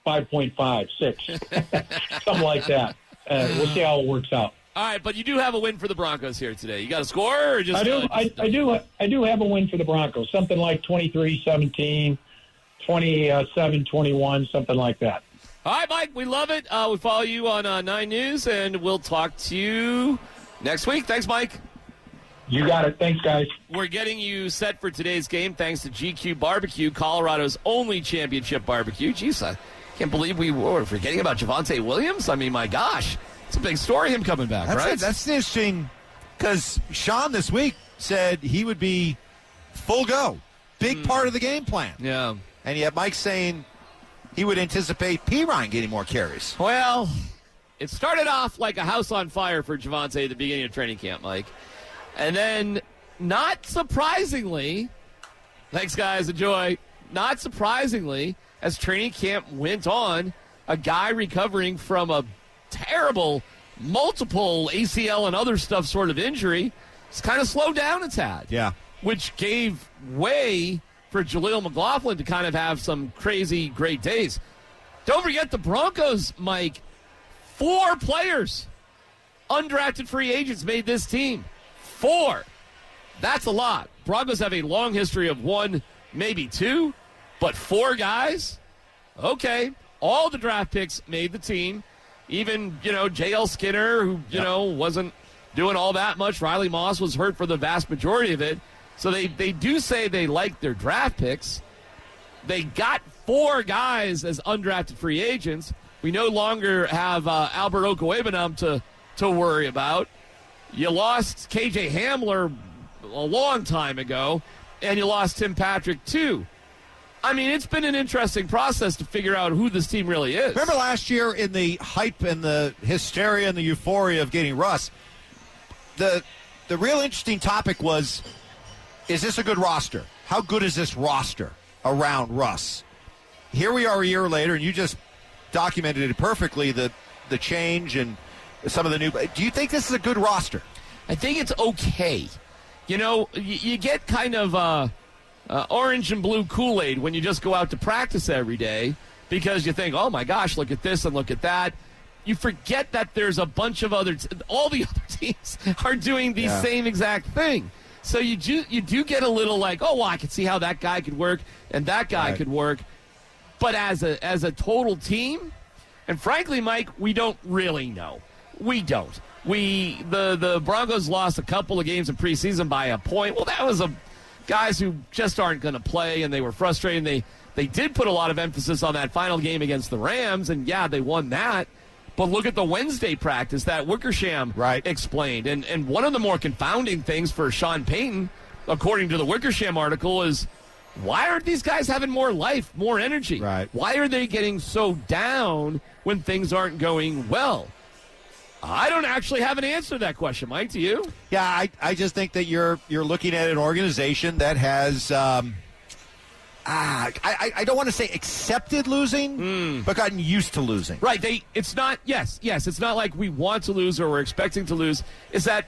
5.5, six, something like that. Uh, we'll see how it works out. All right, but you do have a win for the Broncos here today. You got a score or just I do. uh, I, I do. I do have a win for the Broncos. Something like 23-17, 27-21, something like that. All right, Mike, we love it. Uh, we follow you on uh, Nine News, and we'll talk to you next week. Thanks, Mike. You got it. Thanks, guys. We're getting you set for today's game thanks to GQue Barbecue, Colorado's only championship barbecue. Jeez, I can't believe we were forgetting about Javonte Williams. I mean, my gosh, it's a big story, him coming back, That's right? it. That's interesting because Sean this week said he would be full go, big hmm. part of the game plan, yeah. and yet Mike's saying he would anticipate Perine getting more carries. Well, it started off like a house on fire for Javonte at the beginning of training camp, Mike. And then, not surprisingly, thanks, guys, enjoy. Not surprisingly, as training camp went on, a guy recovering from a terrible multiple ACL and other stuff sort of injury, it's kind of slowed down a tad. Yeah. Which gave way for Jaleel McLaughlin to kind of have some crazy great days. Don't forget the Broncos, Mike. Four players, undrafted free agents, made this team. Four. That's a lot. Broncos have a long history of one, maybe two, but four guys? Okay. All the draft picks made the team. Even, you know, J.L. Skinner, who, you Yep. know, wasn't doing all that much. Riley Moss was hurt for the vast majority of it. So they, they do say they like their draft picks. They got four guys as undrafted free agents. We no longer have uh, Albert Okwuegbunam to to worry about. You lost KJ Hamler a long time ago, and you lost Tim Patrick too. I mean, it's been an interesting process to figure out who this team really is. Remember last year in the hype and the hysteria and the euphoria of getting Russ, the the real interesting topic was is this a good roster? How good is this roster around Russ? Here we are a year later, and you just documented it perfectly the the change and some of the new. Do you think this is a good roster? I think it's okay. You know, you, you get kind of uh, uh, orange and blue Kool Aid when you just go out to practice every day because you think, oh my gosh, look at this and look at that. You forget that there's a bunch of other, t- all the other teams are doing the Yeah. same exact thing. So you do, you do get a little like, oh, well, I can see how that guy could work and that guy Right. could work. But as a as a total team, and frankly, Mike, we don't really know. We don't. We the the Broncos lost a couple of games in preseason by a point. Well, that was a guys who just aren't going to play, and they were frustrated. They they did put a lot of emphasis on that final game against the Rams, and yeah, they won that. But look at the Wednesday practice that Wickersham Right. explained, and and one of the more confounding things for Sean Payton, according to the Wickersham article, is why aren't these guys having more life, more energy? Right. Why are they getting so down when things aren't going well? I don't actually have an answer to that question, Mike. Do you? Yeah, I, I just think that you're you're looking at an organization that has um, ah, I, I- don't want to say accepted losing, but gotten used to losing. Right. They. It's not. Yes. Yes. It's not like we want to lose or we're expecting to lose. Is that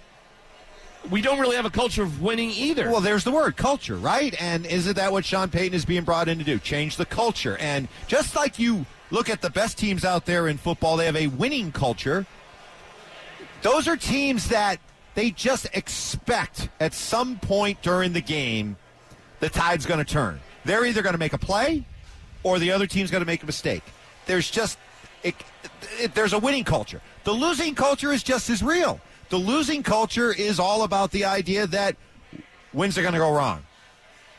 we don't really have a culture of winning either. Well, there's the word culture, right? And isn't that what Sean Payton is being brought in to do? Change the culture. And just like you look at the best teams out there in football, they have a winning culture. Those are teams that they just expect at some point during the game the tide's going to turn. They're either going to make a play or the other team's going to make a mistake. There's just it, it, there's a winning culture. The losing culture is just as real. The losing culture is all about the idea that wins are going to go wrong.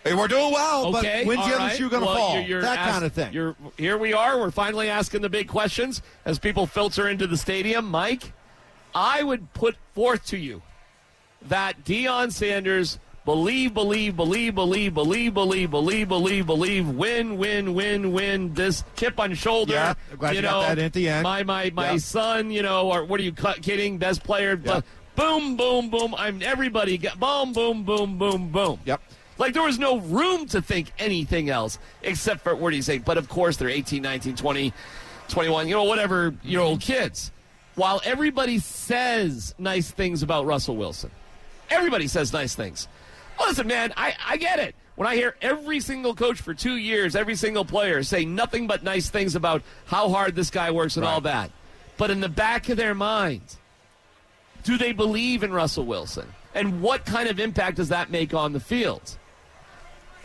Hey, we're doing well, Okay, but when's the other right. shoe going to Well, fall? you're- you're that ask- kind of thing. You're, here we are. We're finally asking the big questions as people filter into the stadium. Mike, I would put forth to you that Deion Sanders believe, believe, believe, believe, believe, believe, believe, believe, believe, win, win, win, win. This chip on shoulder. Yeah, glad you got that at the end. My my my Yeah. son, you know, or what are you kidding? Best player. Yeah. Boom, boom, boom. I'm everybody. Get, boom, boom, boom, boom, boom. Yep. Like there was no room to think anything else except for what do you say? But of course they're 18, 19, 20, 21, you know, whatever year old kids. While everybody says nice things about Russell Wilson, everybody says nice things. Listen, man, I, I get it. When I hear every single coach for two years, every single player say nothing but nice things about how hard this guy works and all that. But in the back of their mind, do they believe in Russell Wilson? And what kind of impact does that make on the field?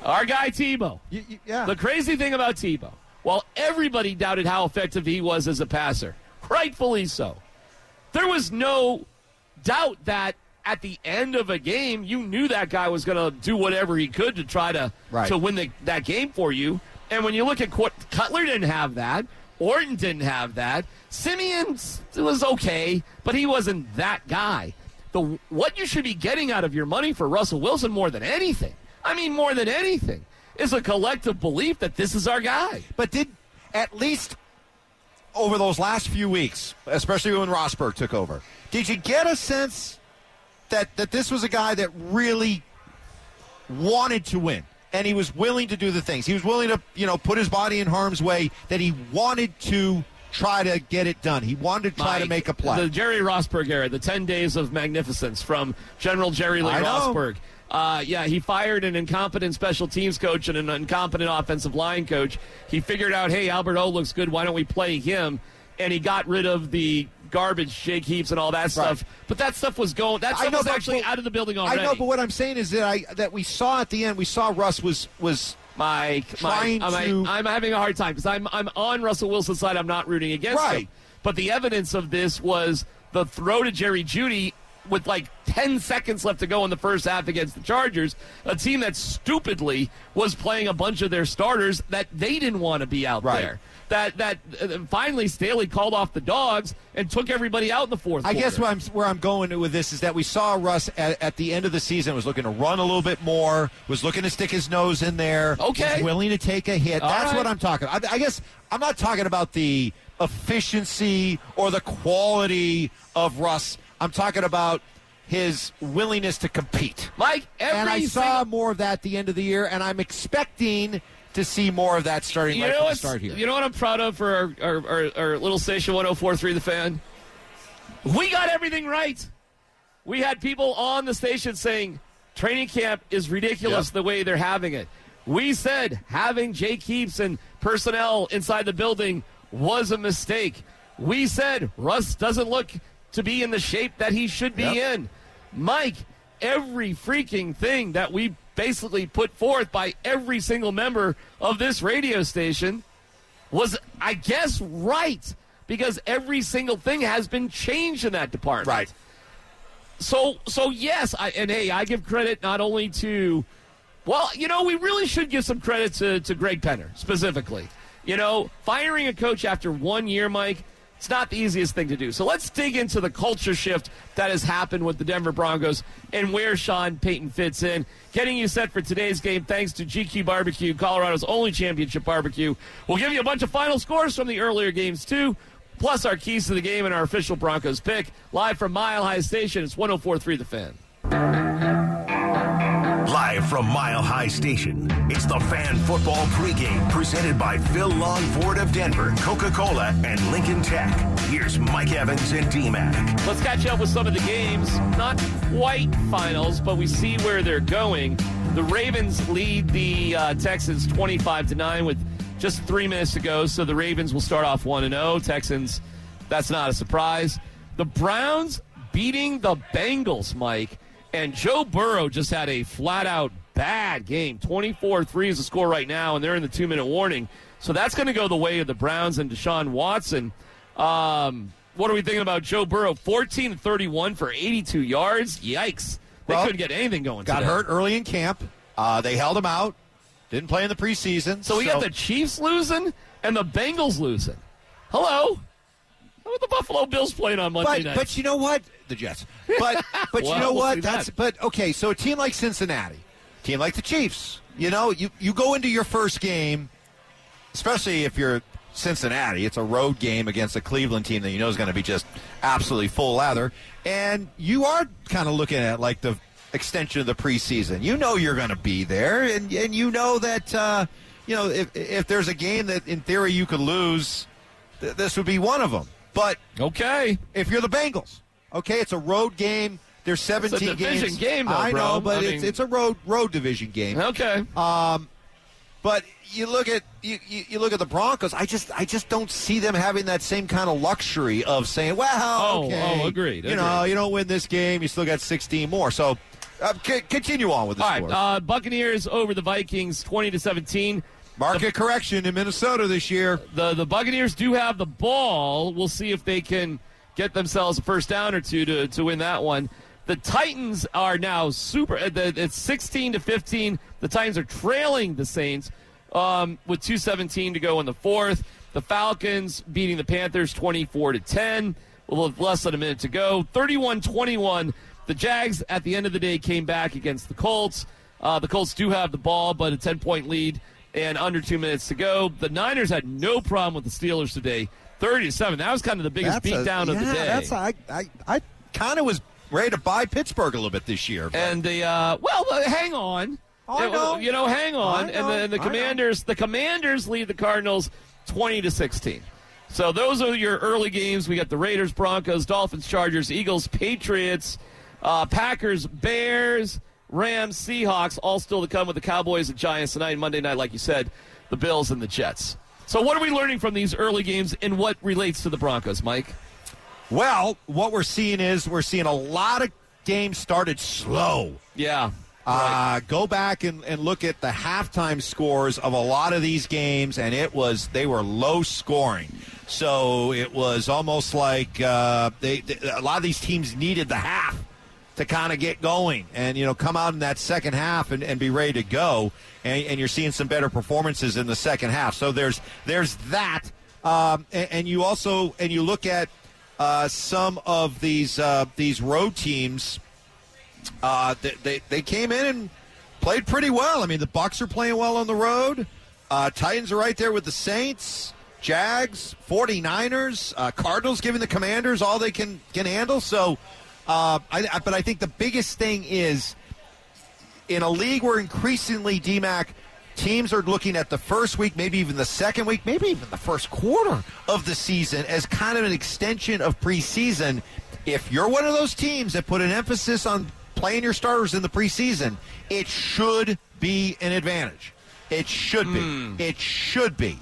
Our guy Tebow. Y- y- yeah. The crazy thing about Tebow, while everybody doubted how effective he was as a passer, rightfully so, there was no doubt that at the end of a game, you knew that guy was going to do whatever he could to try to Right. to win the, that game for you. And when you look at Cutler, didn't have that. Orton didn't have that. Siemian was okay, but he wasn't that guy. The what you should be getting out of your money for Russell Wilson more than anything, I mean more than anything, is a collective belief that this is our guy. But did at least over those last few weeks, especially when Rosburg took over, did you get a sense that that this was a guy that really wanted to win? and he was willing to do the things. He was willing to, you know, put his body in harm's way that he wanted to try to get it done. He wanted to try Mike, to make a play. The Jerry Rosburg era, the 10 days of magnificence from General Jerry Lee I know. Uh, yeah, he fired an incompetent special teams coach and an incompetent offensive line coach. He figured out, hey, Albert O looks good. Why don't we play him? And he got rid of the garbage Jake Heaps and all that stuff. But that stuff was going. That stuff know, was actually but- out of the building already. I know, but what I'm saying is that I that we saw at the end, we saw Russ was was Mike, trying Mike, to- I'm, I'm having a hard time because I'm I'm on Russell Wilson's side. I'm not rooting against Right. him. But the evidence of this was the throw to Jerry Jeudy with like 10 seconds left to go in the first half against the Chargers, a team that stupidly was playing a bunch of their starters that they didn't want to be out Right. there. That that uh, finally Staley called off the dogs and took everybody out in the fourth. I guess where I'm where I'm going with this is that we saw Russ at, at the end of the season was looking to run a little bit more, was looking to stick his nose in there, Okay. was willing to take a hit. All That's right. what I'm talking. I, I guess I'm not talking about the efficiency or the quality of Russ. I'm talking about his willingness to compete. Mike, and I saw more of that at the end of the year, and I'm expecting to see more of that starting you right from the start here. You know what I'm proud of for our, our, our, our little station 1043 The Fan? We got everything right. We had people on the station saying training camp is ridiculous Yep. the way they're having it. We said having Jake Heaps and personnel inside the building was a mistake. We said Russ doesn't look to be in the shape that he should be Yep. in. Mike, every freaking thing that we basically put forth by every single member of this radio station was, I guess, right because every single thing has been changed in that department. Right. So, so yes, I, and hey, I give credit not only to, well, you know, we really should give some credit to, to Greg Penner specifically. You know, firing a coach after one year, Mike, it's not the easiest thing to do. So let's dig into the culture shift that has happened with the Denver Broncos and where Sean Payton fits in. Getting you set for today's game thanks to GQue Barbecue, Colorado's only championship barbecue. We'll give you a bunch of final scores from the earlier games, too, plus our keys to the game and our official Broncos pick. Live from Mile High Station, it's 1043 The Fan. Live from Mile High Station, it's the Fan Football Pregame presented by Phil Long Ford of Denver, Coca Cola, and Lincoln Tech. Here's Mike Evans and D Mac. Let's catch up with some of the games. Not quite finals, but we see where they're going. The Ravens lead the uh, Texans 25 to 9 with just three minutes to go. So the Ravens will start off 1 0. Texans, that's not a surprise. The Browns beating the Bengals, Mike. And Joe Burrow just had a flat out bad game. 24 3 is the score right now, and they're in the two minute warning. So that's going to go the way of the Browns and Deshaun Watson. Um, what are we thinking about Joe Burrow? 14 31 for 82 yards. Yikes. They Well, couldn't get anything going Got today. hurt early in camp. Uh, they held him out. Didn't play in the preseason. So we got the Chiefs losing and the Bengals losing. Hello? The Buffalo Bills playing on Monday But, night? but you know what? The Jets. But but Well, you know we'll what? That's that. but okay. So a team like Cincinnati, team like the Chiefs. You know, you you go into your first game, especially if you're Cincinnati. It's a road game against a Cleveland team that you know is going to be just absolutely full lather, and you are kind of looking at like the extension of the preseason. You know you're going to be there, and and you know that uh, you know if if there's a game that in theory you could lose, th- this would be one of them. But okay. if you're the Bengals. Okay, it's a road game. There's 17 division games. game, though, I bro. know, but I it's mean- it's a road road division game. Okay. But you look at you, you, you look at the Broncos. I just I just don't see them having that same kind of luxury of saying, "Well, Oh, okay, oh, agreed, You know, you don't win this game, you still got 16 more." So uh, c- continue on with the All right. scores. Uh, Buccaneers over the Vikings 20 to 17. Market correction in Minnesota this year. The the Buccaneers do have the ball. We'll see if they can get themselves a first down or two to, to win that one. The Titans are now super. uh, It's 16 to 15. The Titans are trailing the Saints um, with 2:17 to go in the fourth. The Falcons beating the Panthers 24 to 10. With less than a minute to go. 31-21. The Jags at the end of the day came back against the Colts. Uh, the Colts do have the ball, but a 10 point lead and under two minutes to go. The Niners had no problem with the Steelers today, thirty to seven. That was kind of the biggest That's a- beatdown of the day. That's I I, I kind of was ready to buy Pittsburgh a little bit this year. but- and the uh, well, hang on. Oh, I know. You know, hang on. I And know, the, and the Commanders, the Commanders lead the Cardinals twenty to sixteen. So those are your early games. We got the Raiders, Broncos, Dolphins, Chargers, Eagles, Patriots, uh, Packers, Bears, Rams, Seahawks, all still to come with the Cowboys and Giants tonight. Monday night, like you said, the Bills and the Jets. So what are we learning from these early games and what relates to the Broncos, Mike? Well, what we're seeing is we're seeing a lot of games started slow. Yeah. Uh, go back and, and look at the halftime scores of a lot of these games, and it was they were low scoring. So it was almost like uh, they, they a lot of these teams needed the half to kind of get going and you know come out in that second half and, and be ready to go. And, and you're seeing some better performances in the second half. So there's there's that, um, and, and you also and you look at uh, some of these uh, these road teams. Uh, they, they they came in and played pretty well. I mean, the Bucks are playing well on the road. Uh, Titans are right there with the Saints, Jags, 49ers, uh, Cardinals giving the Commanders all they can can handle. So, uh, I, I- but I think the biggest thing is in a league where increasingly DMAC teams are looking at the first week, maybe even the second week, maybe even the first quarter of the season as kind of an extension of preseason. If you're one of those teams that put an emphasis on playing your starters in the preseason, it should be an advantage. It should be. It should be.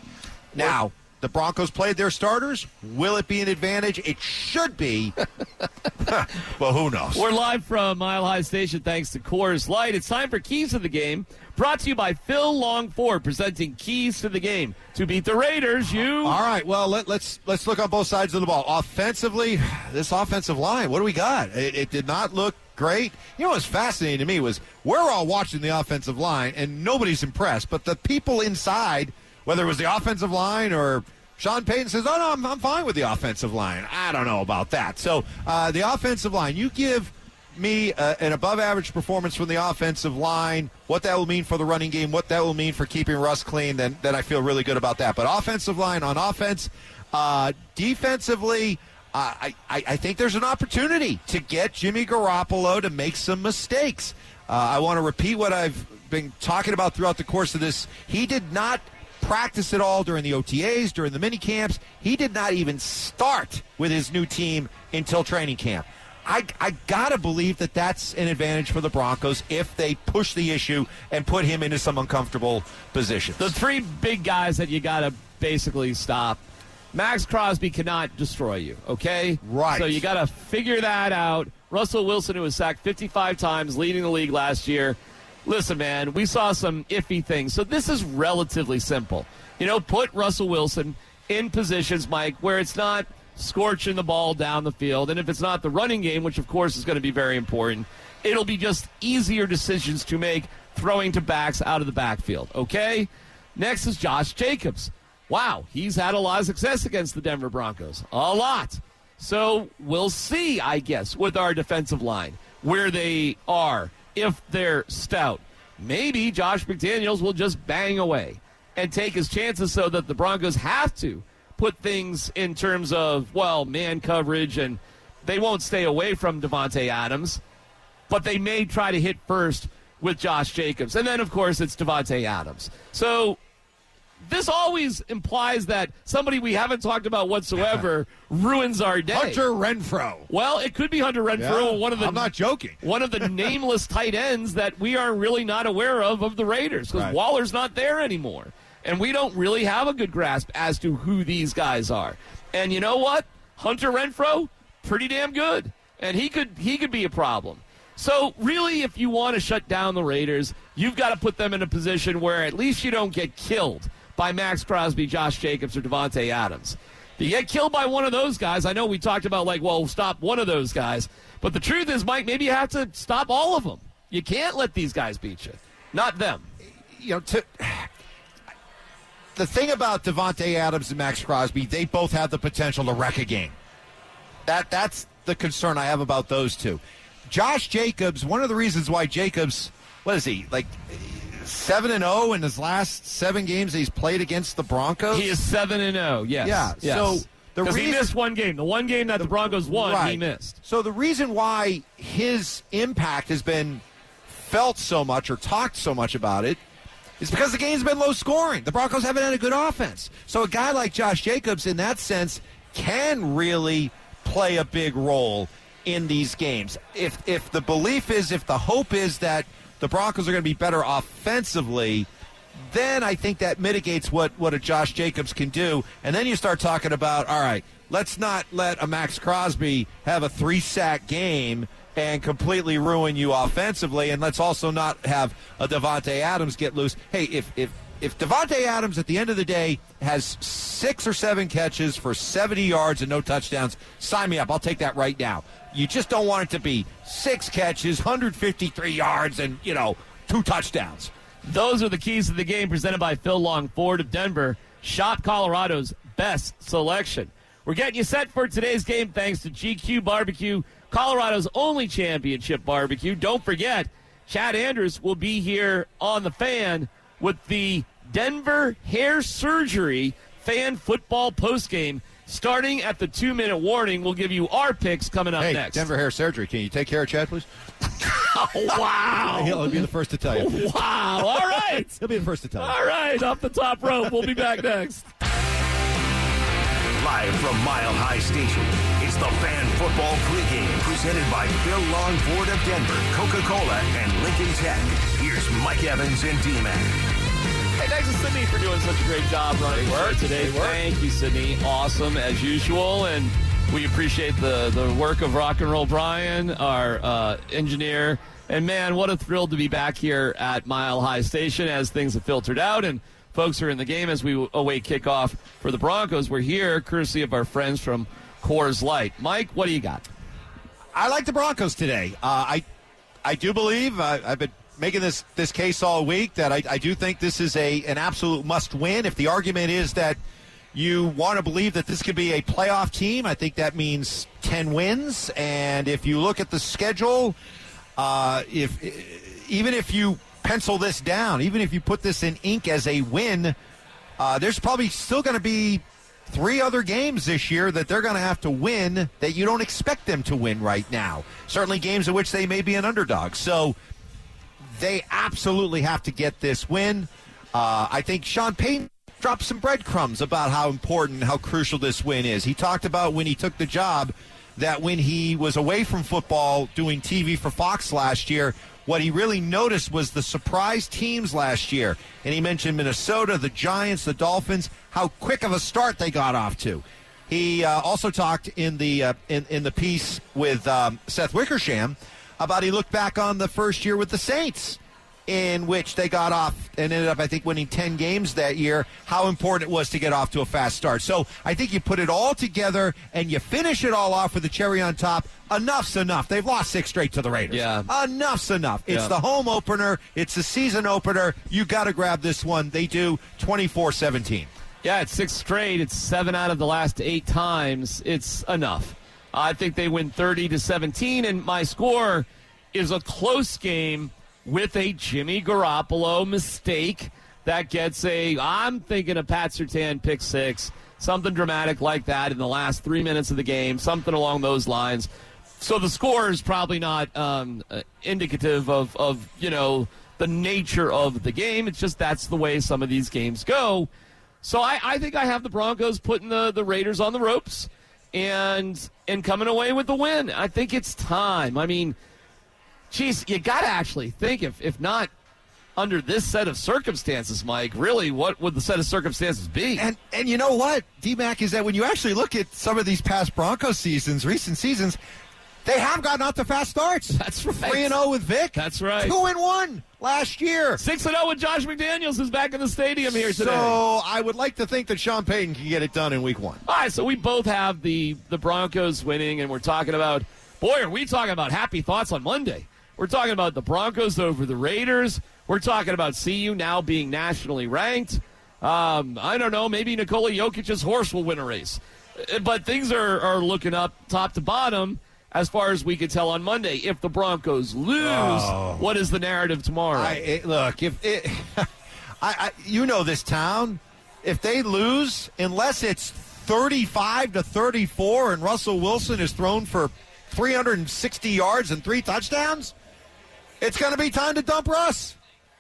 Now, the Broncos played their starters. Will it be an advantage? It should be. well, who knows? We're live from Mile High Station thanks to Coors Light. It's time for Keys to the Game, brought to you by Phil Long Ford, presenting Keys to the Game. To beat the Raiders, you. All right. Well, let, let's let's look on both sides of the ball. Offensively, this offensive line. What do we got? It, it did not look great. You know what's fascinating to me was we're all watching the offensive line and nobody's impressed, but the people inside, whether it was the offensive line or Sean Payton says, "Oh no, I'm, I'm fine with the offensive line." I don't know about that. So uh, the offensive line, you give me uh, an above average performance from the offensive line, what that will mean for the running game, what that will mean for keeping Russ clean, then, then I feel really good about that. But offensive line on offense, uh, defensively, uh, I, I, I think there's an opportunity to get Jimmy Garoppolo to make some mistakes. Uh, I want to repeat what I've been talking about throughout the course of this. He did not practice at all during the OTAs, during the mini camps. He did not even start with his new team until training camp. I, I gotta believe that that's an advantage for the Broncos if they push the issue and put him into some uncomfortable positions. The three big guys that you got to basically stop. Maxx Crosby cannot destroy you, okay? Right. So you got to figure that out. Russell Wilson, who was sacked 55 times, leading the league last year. Listen, man, we saw some iffy things. So this is relatively simple. You know, put Russell Wilson in positions, Mike, where it's not scorching the ball down the field. And if it's not the running game, which of course is going to be very important, it'll be just easier decisions to make throwing to backs out of the backfield, okay? Next is Josh Jacobs. Wow, he's had a lot of success against the Denver Broncos. A lot. So we'll see, I guess, with our defensive line, where they are, if they're stout. Maybe Josh McDaniels will just bang away and take his chances so that the Broncos have to put things in terms of, well, man coverage, and they won't stay away from Davante Adams, but they may try to hit first with Josh Jacobs. And then, of course, it's Davante Adams. So this always implies that somebody we haven't talked about whatsoever ruins our day. Hunter Renfrow. Well, it could be Hunter Renfrow, Yeah, one of the I'm not joking. one of the nameless tight ends that we are really not aware of of the Raiders because Right. Waller's not there anymore, and we don't really have a good grasp as to who these guys are. And you know what, Hunter Renfrow, pretty damn good, and he could he could be a problem. So really, if you want to shut down the Raiders, you've got to put them in a position where at least you don't get killed by Maxx Crosby, Josh Jacobs, or Davante Adams. If you get killed by one of those guys, I know we talked about like, well, stop one of those guys, but the truth is, Mike, maybe you have to stop all of them. You can't let these guys beat you, not them. you know, to, the thing about Davante Adams and Maxx Crosby, they both have the potential to wreck a game. That that's the concern I have about those two. Josh Jacobs, one of the reasons why Jacobs, what is he like, seven and zero in his last seven games he's played against the Broncos? He is seven and zero. Yes. Yeah, Yes. so the because he missed one game, the one game that the Broncos won, he missed. So the reason why his impact has been felt so much or talked so much about it is because the game's been low scoring. The Broncos haven't had a good offense. So a guy like Josh Jacobs, in that sense, can really play a big role in these games. If if the belief is, if the hope is that the Broncos are going to be better offensively, then I think that mitigates what what a Josh Jacobs can do. And then you start talking about, all right, let's not let a Maxx Crosby have a three sack game and completely ruin you offensively. And let's also not have a Davante Adams get loose. Hey, if if if Davante Adams at the end of the day has six or seven catches for 70 yards and no touchdowns, sign me up. I'll take that right now. You just don't want it to be six catches, 153 yards, and you know two touchdowns. Those are the keys to the game presented by Phil Long Ford of Denver. Shop Colorado's best selection. We're getting you set for today's game thanks to GQue Barbecue, Colorado's only championship barbecue. Don't forget, Chad Andrews will be here on the fan with the Denver Hair Surgery fan football postgame starting at the two minute warning. We'll give you our picks coming up hey, next. Denver hair surgery. Can you take care of Chad, please? Oh, wow. He'll be the first to tell you. Wow. All right. He'll be the first to tell you. All right. Off the top rope. We'll be back next. Live from Mile High Station, it's the Fan Football Pregame presented by Phil Long Ford of Denver, Coca-Cola, and Lincoln Tech. Here's Mike Evans and D-Man. Hey, thanks to Sydney for doing such a great job running work today. Thank you, Sydney. Awesome as usual, and we appreciate the the work of Rock and Roll Brian, our uh, engineer. And man, what a thrill to be back here at Mile High Station as things have filtered out and folks are in the game as we await kickoff for the Broncos. We're here courtesy of our friends from Coors Light. Mike, what do you got? I like the Broncos today. Uh, I I do believe uh, I've been making this this case all week that I, I do think this is a an absolute must win. If the argument is that you want to believe that this could be a playoff team, I think that means ten wins. And if you look at the schedule, uh, if even if you pencil this down, even if you put this in ink as a win, uh, there's probably still going to be three other games this year that they're going to have to win that you don't expect them to win right now. Certainly games in which they may be an underdog. So they absolutely have to get this win. Uh, I think Sean Payton dropped some breadcrumbs about how important, how crucial this win is. He talked about when he took the job that when he was away from football doing TV for Fox last year, what he really noticed was the surprise teams last year. And he mentioned Minnesota, the Giants, the Dolphins, how quick of a start they got off to. He uh, also talked in the uh, in, in the piece with um, Seth Wickersham about he looked back on the first year with the Saints in which they got off and ended up, I think, winning 10 games that year, how important it was to get off to a fast start. So I think you put it all together and you finish it all off with a cherry on top. Enough's enough. They've lost six straight to the Raiders. Yeah. Enough's enough. It's Yeah. the home opener, it's the season opener. You got to grab this one. They do 24 17. Yeah, it's six straight. It's seven out of the last eight times. It's enough. I think they win 30 to 17, and my score is a close game with a Jimmy Garoppolo mistake that gets a, I'm thinking a Pat Surtain pick six, something dramatic like that in the last three minutes of the game, something along those lines. So the score is probably not um, uh, indicative of, of, you know, the nature of the game. It's just that's the way some of these games go. So I, I think I have the Broncos putting the, the Raiders on the ropes and and coming away with the win. I think it's time. I mean, geez, you got to actually think if if not under this set of circumstances, Mike, really, what would the set of circumstances be? And and you know what, D-Mac, is that when you actually look at some of these past Broncos seasons, recent seasons, they have gotten out to fast starts. That's right. 3 and 0 with Vic. That's right. 2 and 1 last year. Six and zero with Josh McDaniels is back in the stadium here today. So I would like to think that Sean Payton can get it done in week one. All right, so we both have the the Broncos winning, and we're talking about boy, are we talking about happy thoughts on Monday? We're talking about the Broncos over the Raiders. We're talking about CU now being nationally ranked. Um, I don't know, maybe Nikola Jokic's horse will win a race, Uh, but things are are looking up top to bottom. As far as we could tell on Monday, if the Broncos lose, Oh. what is the narrative tomorrow? I, it, look, if it, I, I, you know this town, if they lose, unless it's 35 to 34 and Russell Wilson is thrown for 360 yards and three touchdowns, It's going to be time to dump Russ.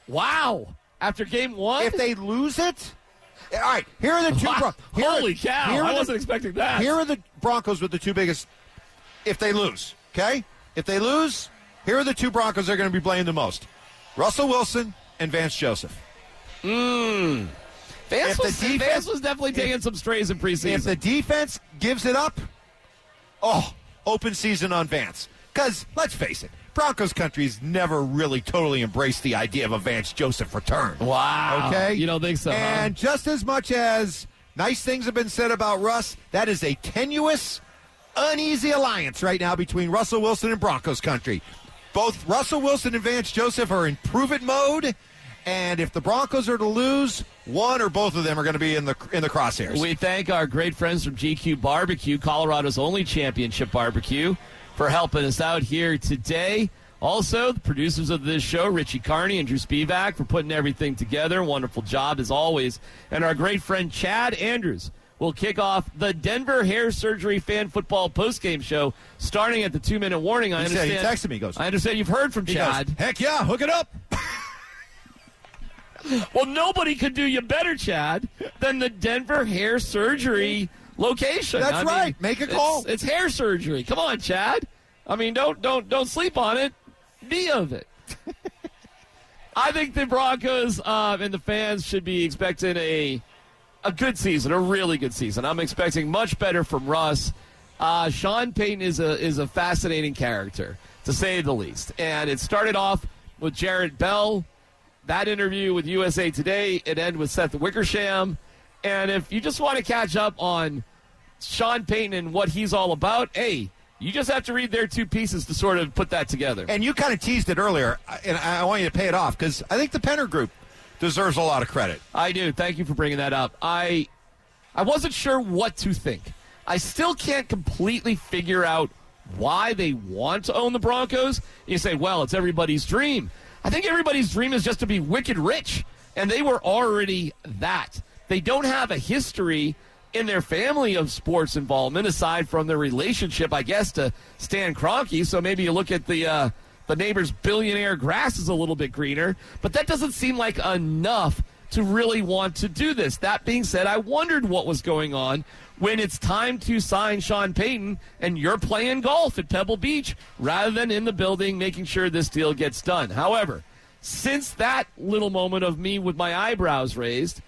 Wow. After game one? If they lose it, all right. Here are the two. Bron- Holy cow. here I wasn't expecting that. Here are the Broncos with the two biggest. If they lose, okay. If they lose, here are the two Broncos they're going to be blamed the most: Russell Wilson and Vance Joseph. Hmm. Vance, was, Vance was definitely taking some strays in preseason. If the defense gives it up, oh, open season on Vance. Because let's face it, Broncos country's never really totally embraced the idea of a Vance Joseph return. wow. Okay, You don't think so? huh? And just as much as nice things have been said about Russ, that is a tenuous, uneasy alliance right now between Russell Wilson and Broncos country. Both Russell Wilson and Vance Joseph are in prove it mode, and if the Broncos are to lose, one or both of them are going to be in the in the crosshairs. We thank our great friends from GQue Barbecue, Colorado's only championship barbecue, for helping us out here today. Also, the producers of this show, Richie Carney and Drew Spivak, for putting everything together. Wonderful job as always. And our great friend Chad Andrews will kick off the Denver Hair Surgery Fan Football postgame show starting at the two minute warning. I He said- understand. he texted me, he goes- I understand you've heard from He Chad. goes, Heck yeah, hook it up. Well, nobody could do you better, Chad, than the Denver hair surgery location. That's I mean, right. Make a call. It's, it's hair surgery. Come on, Chad. I mean, don't don't don't sleep on it. Be of it. I think the Broncos uh, and the fans should be expecting a a good season, a really good season. I'm expecting much better from Russ. Uh, Sean Payton is a is a fascinating character, to say the least. And it started off with Jarrett Bell, that interview with USA Today. It ended with Seth Wickersham. And if you just want to catch up on Sean Payton and what he's all about, hey, you just have to read their two pieces to sort of put that together. And you kind of teased it earlier, and I want you to pay it off because I think the Penner Group deserves a lot of credit. I do. Thank you for bringing that up. I I wasn't sure what to think. I still can't completely figure out why they want to own the Broncos. You say, well, it's everybody's dream. I think everybody's dream is just to be wicked rich, and they were already that. They don't have a history in their family of sports involvement aside from their relationship, I guess, to Stan Kroenke. So maybe you look at the uh, the neighbor's billionaire grass is a little bit greener, but that doesn't seem like enough to really want to do this. That being said, I wondered what was going on when it's time to sign Sean Payton and you're playing golf at Pebble Beach rather than in the building making sure this deal gets done. However, since that little moment of me with my eyebrows raised,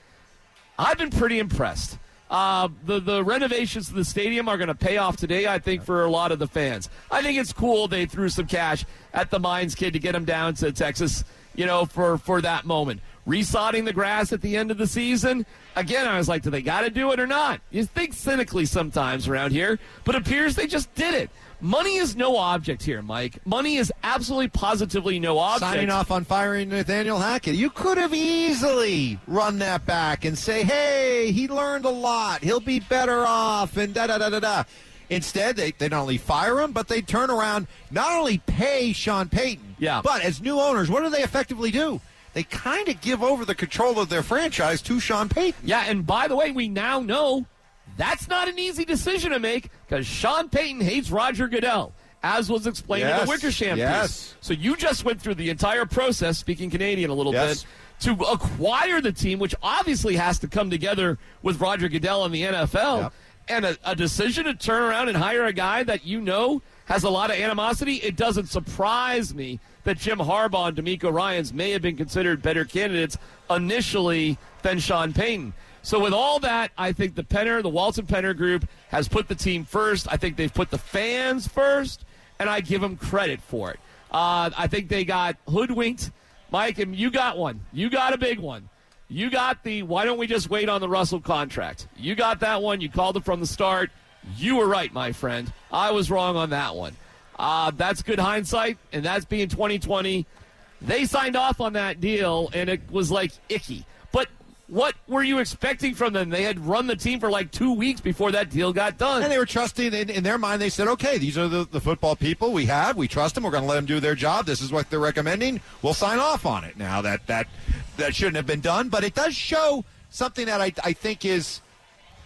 I've been pretty impressed. Uh, the the renovations to the stadium are going to pay off today, I think, for a lot of the fans. I think it's cool they threw some cash at the Mines kid to get him down to Texas, you know, for for that moment. Resodding the grass at the end of the season. Again, I was like, do they got to do it or not? You think cynically sometimes around here, but appears they just did it. Money is no object here, Mike. Money is absolutely positively no object. Signing off on firing Nathaniel Hackett. You could have easily run that back and say, hey, he learned a lot. He'll be better off, and da da da da da. Instead, they, they not only fire him, but they turn around, not only pay Sean Payton, Yeah. but as new owners, what do they effectively do? They kind of give over the control of their franchise to Sean Payton. Yeah, and by the way, we now know that's not an easy decision to make because Sean Payton hates Roger Goodell, as was explained in the Wickersham yes. piece. So you just went through the entire process, speaking Canadian a little Yes. bit, to acquire the team, which obviously has to come together with Roger Goodell and the NFL. Yep. And a, a decision to turn around and hire a guy that you know has a lot of animosity, it doesn't surprise me that Jim Harbaugh and DeMeco Ryans may have been considered better candidates initially than Sean Payton. So with all that, I think the Penner, the Walton Penner group, has put the team first. I think they've put the fans first, and I give them credit for it. Uh, I think they got hoodwinked, Mike, and you got one. You got a big one. You got the why don't we just wait on the Russell contract? You got that one. You called it from the start. You were right, my friend. I was wrong on that one. Uh, that's good hindsight, and that's being 2020. They signed off on that deal, and it was like icky. What were you expecting from them? They had run the team for like two weeks before that deal got done. And they were trusting in, in their mind. They said, "Okay, these are the, the football people we have. We trust them. We're going to let them do their job. This is what they're recommending. We'll sign off on it." Now that that that shouldn't have been done, but it does show something that I, I think is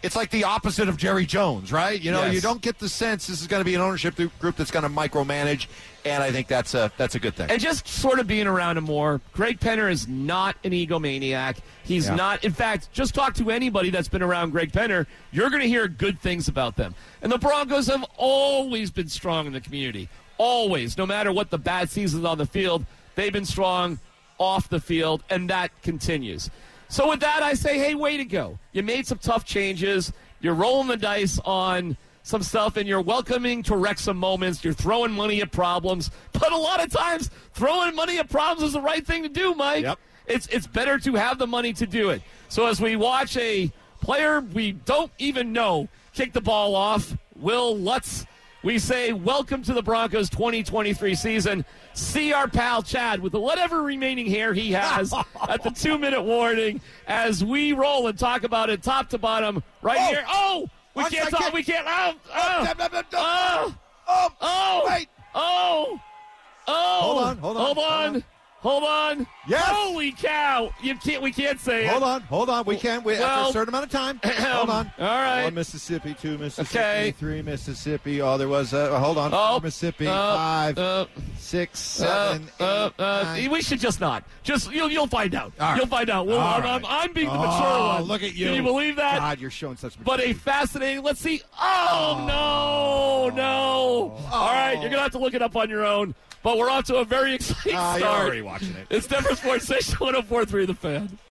it's like the opposite of Jerry Jones, right? You know, Yes. you don't get the sense this is going to be an ownership group that's going to micromanage, and I think that's a that's a good thing. And just sort of being around him more. Greg Penner is not an egomaniac. He's Yeah. not. In fact, just talk to anybody that's been around Greg Penner. You're going to hear good things about them. And the Broncos have always been strong in the community. Always, no matter what the bad seasons on the field, they've been strong off the field, and that continues. So with that, I say, hey, way to go. You made some tough changes. You're rolling the dice on some stuff, and you're welcoming to Wrexham moments. You're throwing money at problems. But a lot of times, throwing money at problems is the right thing to do, Mike. Yep. It's, it's better to have the money to do it. So as we watch a player we don't even know kick the ball off, Wil Lutz, we say, welcome to the Broncos 2023 season. See our pal Chad with whatever remaining hair he has at the two minute warning as we roll and talk about it top to bottom right Oh! here. Oh, we can't talk. We can't. Oh, oh, Oh, oh, oh, oh, oh, wait. oh, oh. Hold on, hold on, hold hold on. Hold on. Yes. Holy cow. You can't, we can't say Hold it. on, hold on. We can't after Well, a certain amount of time. hold on. All right. One Mississippi, two Mississippi, Okay. three Mississippi. Oh, there was. Uh, hold on. Oh, Four Mississippi, uh, five, uh, six, uh, seven, uh, eight, uh, nine. we should just not. Just you'll you'll find out. Right. You'll find out. Well, I'm, right. I'm, I'm being the oh, mature one. Look at you. Can you believe that? God, you're showing such. But a fascinating. Let's see. Oh, no, no! All right, you're gonna have to look it up on your own. But we're off to a very exciting ah, you're start. already watching it. It's Denver Sports Station 104.3 The Fan.